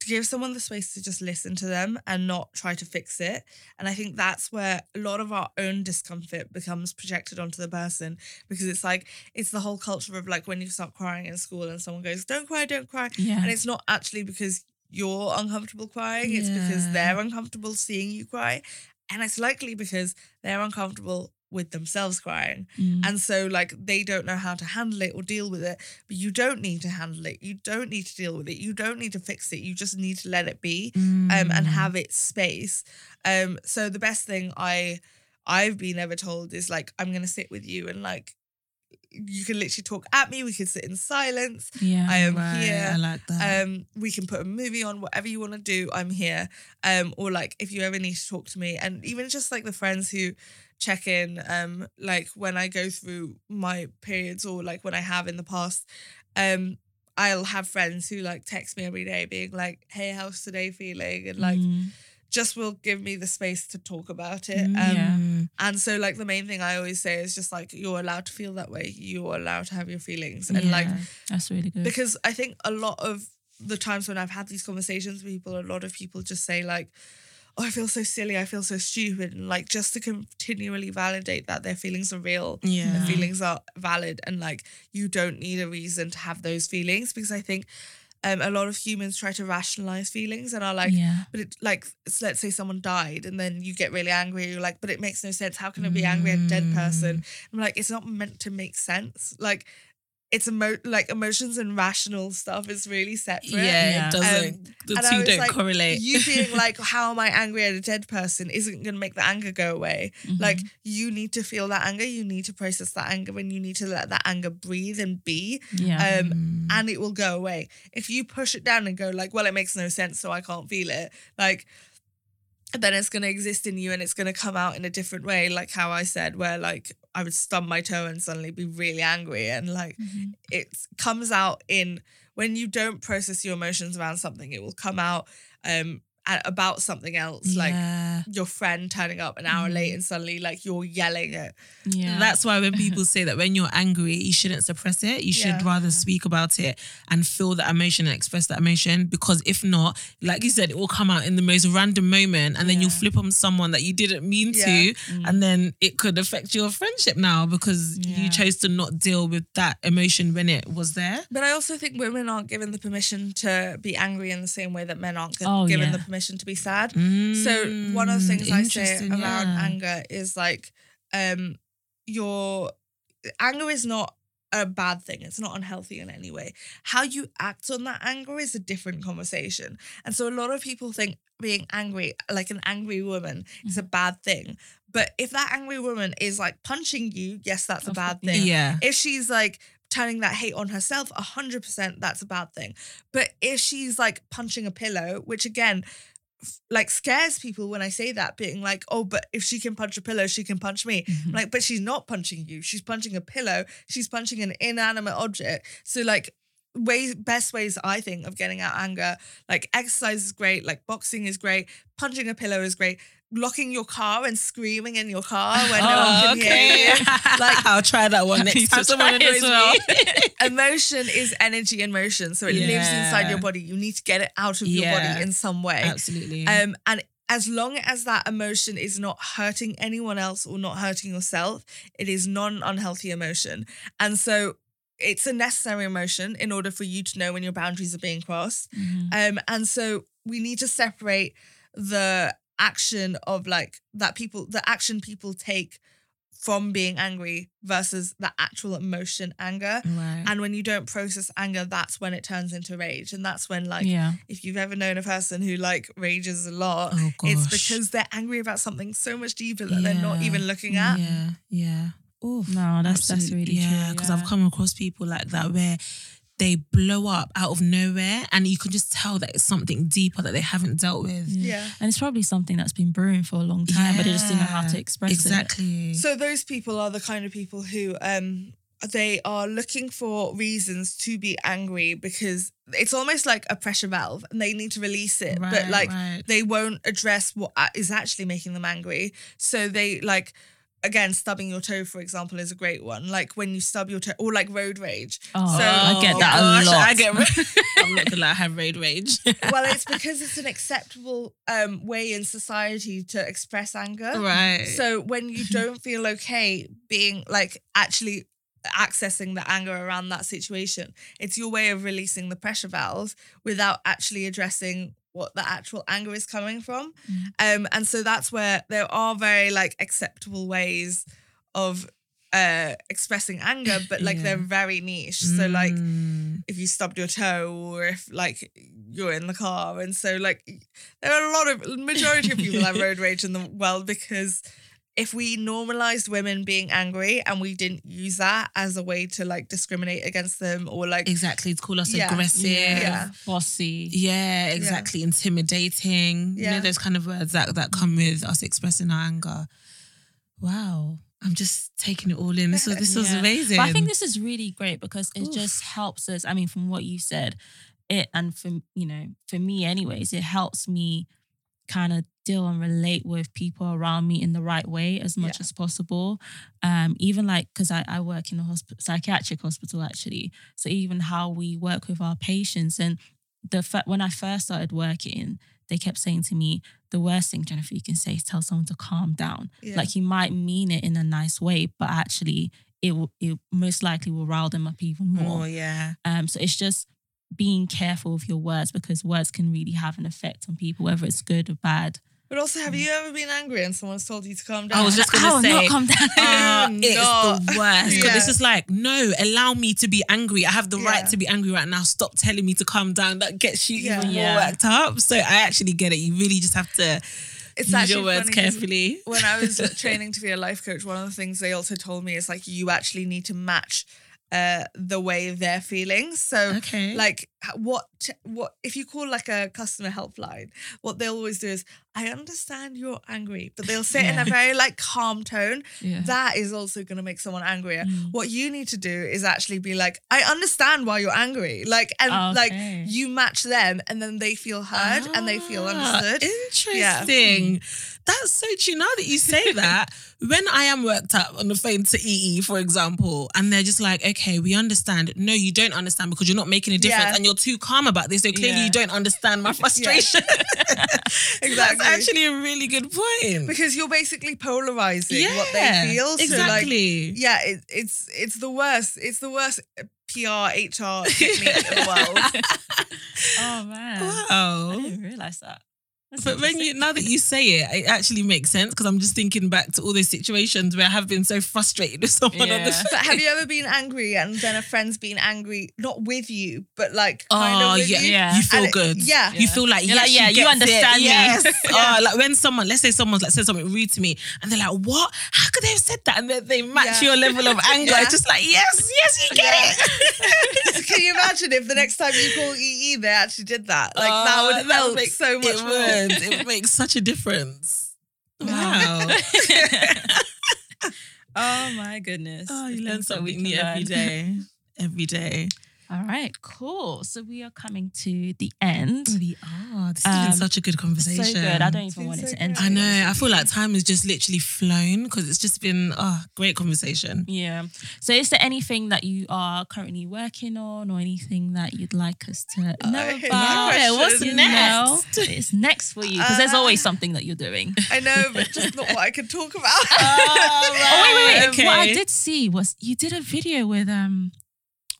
to give someone the space to just listen to them and not try to fix it. And I think that's where a lot of our own discomfort becomes projected onto the person because it's like it's the whole culture of like when you start crying in school and someone goes, "Don't cry, don't cry," Yeah. and it's not actually because you're uncomfortable crying; it's because they're uncomfortable seeing you cry, and it's likely because they're uncomfortable with themselves crying. Mm. And so, like, they don't know how to handle it or deal with it. But you don't need to handle it. You don't need to deal with it. You don't need to fix it. You just need to let it be um, and Mm. have its space. Um, so the best thing I I've been ever told is like, I'm gonna sit with you and like you can literally talk at me. We can sit in silence. yeah. I am Right, here. I like that. Um, we can put a movie on, whatever you want to do, I'm here. Um, or like if you ever need to talk to me, and even just like the friends who check in, um, like when I go through my periods or like when I have in the past, um, I'll have friends who like text me every day being like, Hey, how's today feeling? And like Mm. just will give me the space to talk about it. Mm. Um yeah. and so like the main thing I always say is just like you're allowed to feel that way. You're allowed to have your feelings. And like that's really good. because I think a lot of the times when I've had these conversations with people, a lot of people just say like, "Oh, I feel so silly. I feel so stupid," and like just to continually validate that their feelings are real, Yeah. their feelings are valid, and like you don't need a reason to have those feelings because I think. Um, a lot of humans try to rationalize feelings and are like, yeah. but it like it's, let's say someone died and then you get really angry. You're like, but it makes no sense. How can I be angry at a dead person? I'm like, it's not meant to make sense. Like, it's emo like emotions and rational stuff is really separate. yeah, Yeah. it doesn't. Um, the two don't like, correlate. You being like, how am I angry at a dead person isn't going to make the anger go away. Like, Mhm. you need to feel that anger. You need to process that anger and you need to let that anger breathe and be yeah. um, Mm. and it will go away. If you push it down and go like, well, it makes no sense, so I can't feel it, like then it's gonna exist in you and it's gonna come out in a different way, like how I said, where like I would stub my toe and suddenly be really angry and like Mhm. it comes out in when you don't process your emotions around something, it will come out um about something else, like your friend turning up an hour Mhm. late and suddenly like you're yelling at yeah. That's why when people say that when you're angry, you shouldn't suppress it. You should Yeah. rather speak about it and feel that emotion and express that emotion. Because if not, like you said, it will come out in the most random moment and then you'll flip on someone that you didn't mean Yeah. to. Mm. And then it could affect your friendship now because Yeah. you chose to not deal with that emotion when it was there. But I also think women aren't given the permission to be angry in the same way that men aren't gi- Oh, given yeah. the permission to be sad. So one of the Mm, things I say around yeah. anger is like, um, your anger is not a bad thing. It's not unhealthy in any way. How you act on that anger is a different conversation. And so a lot of people think being angry, like an angry woman, is a bad thing. But if that angry woman is like punching you, yes, that's a bad thing Yeah. if she's like turning that hate on herself 100% that's a bad thing but if she's like punching a pillow which again like scares people when i say that being like oh but if she can punch a pillow she can punch me. Mhm. Like but she's not punching you. She's punching a pillow. She's punching an inanimate object. So like ways best ways i think of getting out anger like exercise is great like boxing is great punching a pillow is great locking your car and screaming in your car when no one can hear you. like I'll try that one next time someone annoys well. me. Emotion is energy in motion, so it lives inside your body. You need to get it out of your body in some way. Absolutely. Um, and as long as that emotion is not hurting anyone else or not hurting yourself, it is non unhealthy emotion. And so it's a necessary emotion in order for you to know when your boundaries are being crossed. Mhm. Um, and so we need to separate the action of like that people, the action people take from being angry versus the actual emotion anger. right. And when you don't process anger, that's when it turns into rage. And that's when like yeah. if you've ever known a person who like rages a lot, oh it's because they're angry about something so much deeper that they're not even looking at. Yeah, yeah. Oof. No, that's that's really yeah, true. because I've come across people like that where they blow up out of nowhere, and you can just tell that it's something deeper that they haven't dealt with. Yeah. And it's probably something that's been brewing for a long time, yeah, but they just didn't know how to Yeah, express it. exactly. So those people are the kind of people who um they are looking for reasons to be angry because it's almost like a pressure valve and they need to release it. but like right. they won't address what is actually making them angry. So they like again stubbing your toe for example is a great one. Like when you stub your toe or like road rage. Oh, So- I get Oh, that gosh, a lot. I get. I'm not gonna lie, I have road rage. well, it's because it's an acceptable um, way in society to express anger. right. So when you don't feel okay being like actually accessing the anger around that situation, it's your way of releasing the pressure valve without actually addressing what the actual anger is coming from. Um, and so that's where there are very like acceptable ways of uh expressing anger, but like Yeah. they're very niche. So like Mm, if you stubbed your toe or if like you're in the car and so like there are a lot of majority of people have road rage in the world because if we normalized women being angry and we didn't use that as a way to like discriminate against them or like exactly. To call us Yeah. aggressive. Yeah. Bossy. Yeah, exactly. Intimidating. You Yeah. know, those kind of words that, that come with us expressing our anger. Wow. I'm just taking it all in. This was this was Yeah. amazing. But I think this is really great because it Oof. just helps us. I mean, from what you said, it and for you know, for me anyways, it helps me kind of deal and relate with people around me in the right way as much Yeah. as possible. Um, even like because I, I work in a hospital, psychiatric hospital actually. So even how we work with our patients and the fa- when I first started working, they kept saying to me, the worst thing Jennifer you can say is tell someone to calm down. Yeah. Like you might mean it in a nice way, but actually it will it most likely will rile them up even more. Oh yeah. Um, so it's just being careful with your words because words can really have an effect on people, whether it's good or bad. but also have you ever been angry and someone's told you to calm down I was just gonna oh, say, not calm down. Uh, it's not. the worst. 'Cause Yeah. This is like, no, allow me to be angry. I have the right to be angry right now. Stop telling me to calm down. That gets you Yeah. even Yeah. more worked up. So I actually get it. You really just have to it's use actually your words carefully. when I was training to be a life coach, one of the things they also told me is like you actually need to match uh the way they're feeling. So Okay. like what what if you call like a customer helpline, what they'll always do is I understand you're angry, but they'll say it in a very like calm tone. Yeah. That is also going to make someone angrier. Mm. What you need to do is actually be like, I understand why you're angry. Like and like you match them and then they feel heard and they feel Ah, understood. Interesting. That's so true. Now that you say that, when I am worked up on the phone to EE, for example, and they're just like, okay, we understand. No, you don't understand because you're not making a difference Yeah. and you're too calm about this. So clearly Yeah. you don't understand my frustration. Exactly. That's actually a really good point. because you're basically polarizing what they feel. So like Exactly. yeah, it, it's it's the worst. It's the worst uh, PR HR technique in the world. Oh man. I didn't realize that. That's But when you now that you say it, it actually makes sense because I'm just thinking back to all those situations where I have been so frustrated with someone on the Yeah. phone. But have you ever been angry and then a friend's been angry, not with you, but like kind Oh of with yeah, you? Yeah. you feel And it- good. yeah. you feel like You're yes, like, yeah, she you gets it. understand me. Yes. Oh, yeah. Oh, like when someone, let's say someone's like said something rude to me, and they're like, "What? How could they have said that?" And they, they match Yeah. your level of anger. Yeah. It's just like, yes, yes, you get Yeah. it. Can you imagine if the next time you call EE they actually did that? Like that Oh, would help make- so much it more. Would. It would make such a difference. Wow. oh my goodness. oh, you learn things that we something new every day. Every day. All right, cool. So we are coming to the end. We are. This has been Um, such a good conversation. So good. I don't even been want it so to end. great. I know. I feel like time has just literally flown because it's just been oh great conversation. Yeah. So is there anything that you are currently working on or anything that you'd like us to know I about? Yeah, what's next? know, it's next for you because there's Uh, always something that you're doing. I know, but just not what I could talk about. Oh, wait, wait, wait. Okay. What I did see was you did a video with um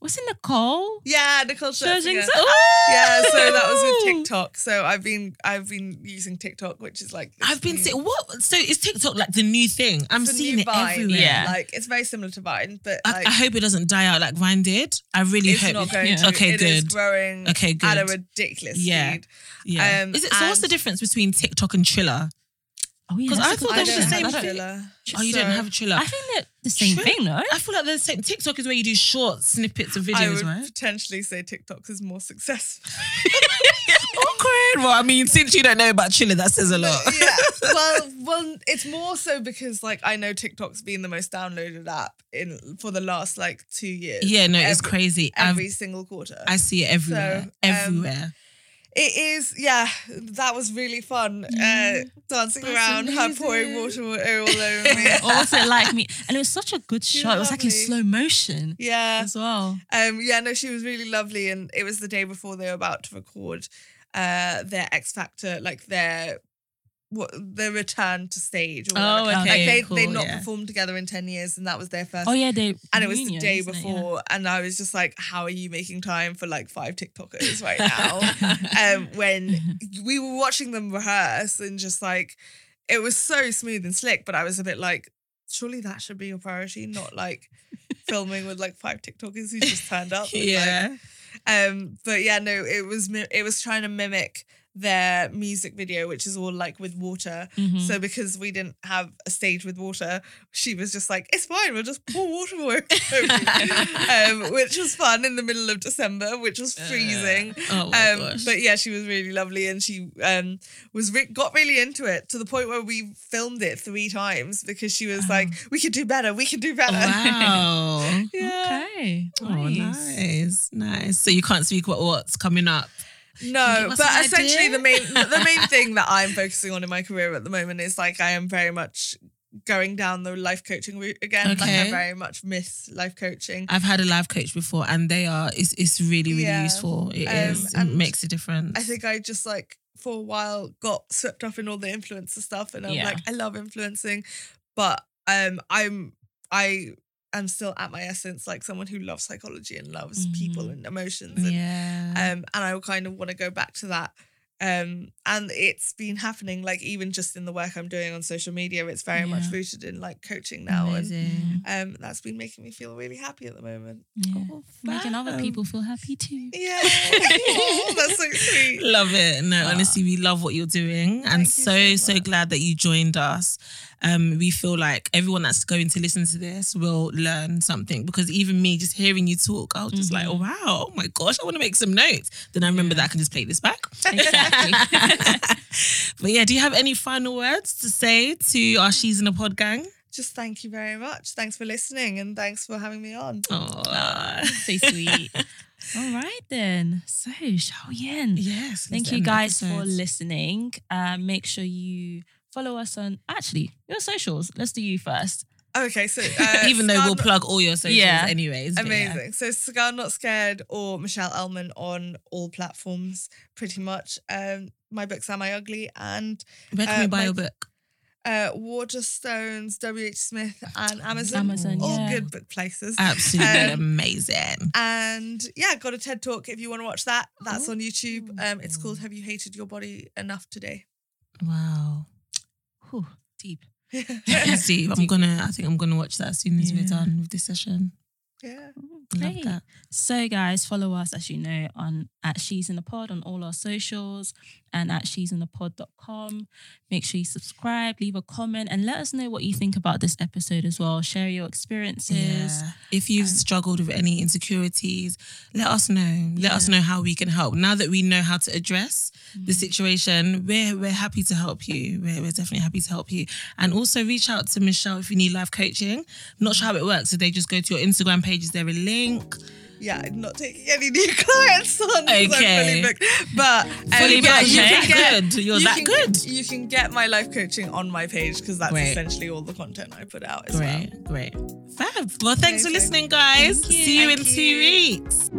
was it Nicole? Yeah, Nicole Scherzinger? Scherzinger. Yeah, so that was with TikTok. So I've been I've been using TikTok, which is like I've been new- see- what? So is TikTok like the new thing? I'm it's seeing it Vine. everywhere. Yeah. Like it's very similar to Vine, but I, like I hope it doesn't die out like Vine did. I really it's hope. not going Yeah. to. Okay, It is good. growing Okay, good. at a ridiculous Yeah. speed. yeah. um, is it? So what's the difference between TikTok and Triller? Oh yeah. 'Cause that's I a thought they were don't the same have thing. Oh, you So don't have a Triller. I think they're the same Sure. thing, no? I feel like the same. TikTok is where you do short snippets of videos, I videos, would right? potentially say TikTok is more successful. Awkward. Well, I mean, since you don't know about Chile, that says a lot. yeah. Well, well, it's more so because like I know TikTok's been the most downloaded app in for the last like two years. Yeah, no, it's Every- crazy. I've- Every single quarter. I see it everywhere. So, um, everywhere. It is, yeah. That was really fun. Uh, dancing That's around, her pouring water all over me. also like me. And it was such a good She's shot. It was like in slow motion yeah. as well. Um. Yeah. No, she was really lovely, and it was the day before they were about to record, uh, their X Factor, like their what their return to stage. Or Oh, whatever. okay, Like they cool, they not yeah. performed together in ten years, and that was their first. Oh yeah, they and it was the day it? Yeah. before, and I was just like, "How are you making time for like five TikTokers right now?" um, when we were watching them rehearse, and just like, it was so smooth and slick, but I was a bit like, "Surely that should be your priority, not like filming with like five TikTokers who just turned up." and, like, yeah. um, but yeah, no, it was it was trying to mimic their music video, which is all like with water. Mhm. So because we didn't have a stage with water, she was just like, "It's fine, we'll just pour water over you," um, which was fun in the middle of December, which was freezing. oh my Um, but yeah, she was really lovely, and she um was re- got really into it to the point where we filmed it three times because she was like, "We could do better, we could do better." wow. yeah. Okay. Oh, nice, nice. So you can't speak about what's coming up. No, but essentially idea? the main the main thing that I'm focusing on in my career at the moment is like I am very much going down the life coaching route again. Like I very much miss life coaching. I've had a life coach before, and they are. It's it's really really Yeah. useful. It Um, is. It makes a difference. I think I just like for a while got swept up in all the influencer stuff and I'm Yeah. like I love influencing, but um I'm I am still at my essence like someone who loves psychology and loves people Mhm. and emotions and Yeah. um, and I kind of want to go back to that. Um, and it's been happening, like even just in the work I'm doing on social media, it's very much rooted in like coaching now, Amazing. and um, that's been making me feel really happy at the moment. Yeah. Oh, Making other people feel happy too. Yeah, oh, that's so sweet. Love it. No, Ah. honestly, we love what you're doing. and so, so so, glad that you joined us. Um, we feel like everyone that's going to listen to this will learn something because even me just hearing you talk, I was just like, oh, wow, oh my gosh, I want to make some notes. Then I remember Yeah. that I can just play this back. Exactly. but yeah, do you have any final words to say to our She's in a Pod gang? Just thank you very much. Thanks for listening and thanks for having me on. Oh, so sweet. All right then. So shall we end? yes. Thank you end the guys for listening. Uh, make sure you follow us on actually your socials. Let's do you first. Okay, so uh, Even though we'll Scar- plug all your socials Yeah. anyways. but yeah. Amazing. So Scarred Not Scared or Michelle Elman on all platforms, pretty much. Um, my book's Am I Ugly and Where can Uh, we buy my- your book? uh, Waterstones, WH Smith, and Amazon. Amazon, all yeah. good book places. Absolutely Um, amazing. and yeah, got a TED talk if you want to watch that. That's on YouTube. Um, it's called Have You Hated Your Body Enough Today? Wow. Whew, deep. Deep. I'm gonna. I think I'm gonna watch that as soon as we're done with this session. Yeah. Love Great. that. So, guys, follow us as you know on at She's in the Pod on all our socials and at she's in the pod.com. Make sure you subscribe, leave a comment, and let us know what you think about this episode as well. Share your experiences. Yeah. If you've Um, struggled with any insecurities, let us know. Let us know how we can help. Now that we know how to address the Mm. situation, we're we're happy to help you. We're, we're definitely happy to help you. And also reach out to Michelle if you need life coaching. I'm not sure how it works. So they just go to your Instagram page. Is there a link? yeah, I'm not taking any new clients on. Okay. fully. But um, Fully yeah, booked, you okay. can get Good. You're you that good. You can get my life coaching on my page because that's Great. essentially all the content I put out as well. Great, great. Fab. Well, thanks for listening, guys. You. See you Thank in two you. weeks.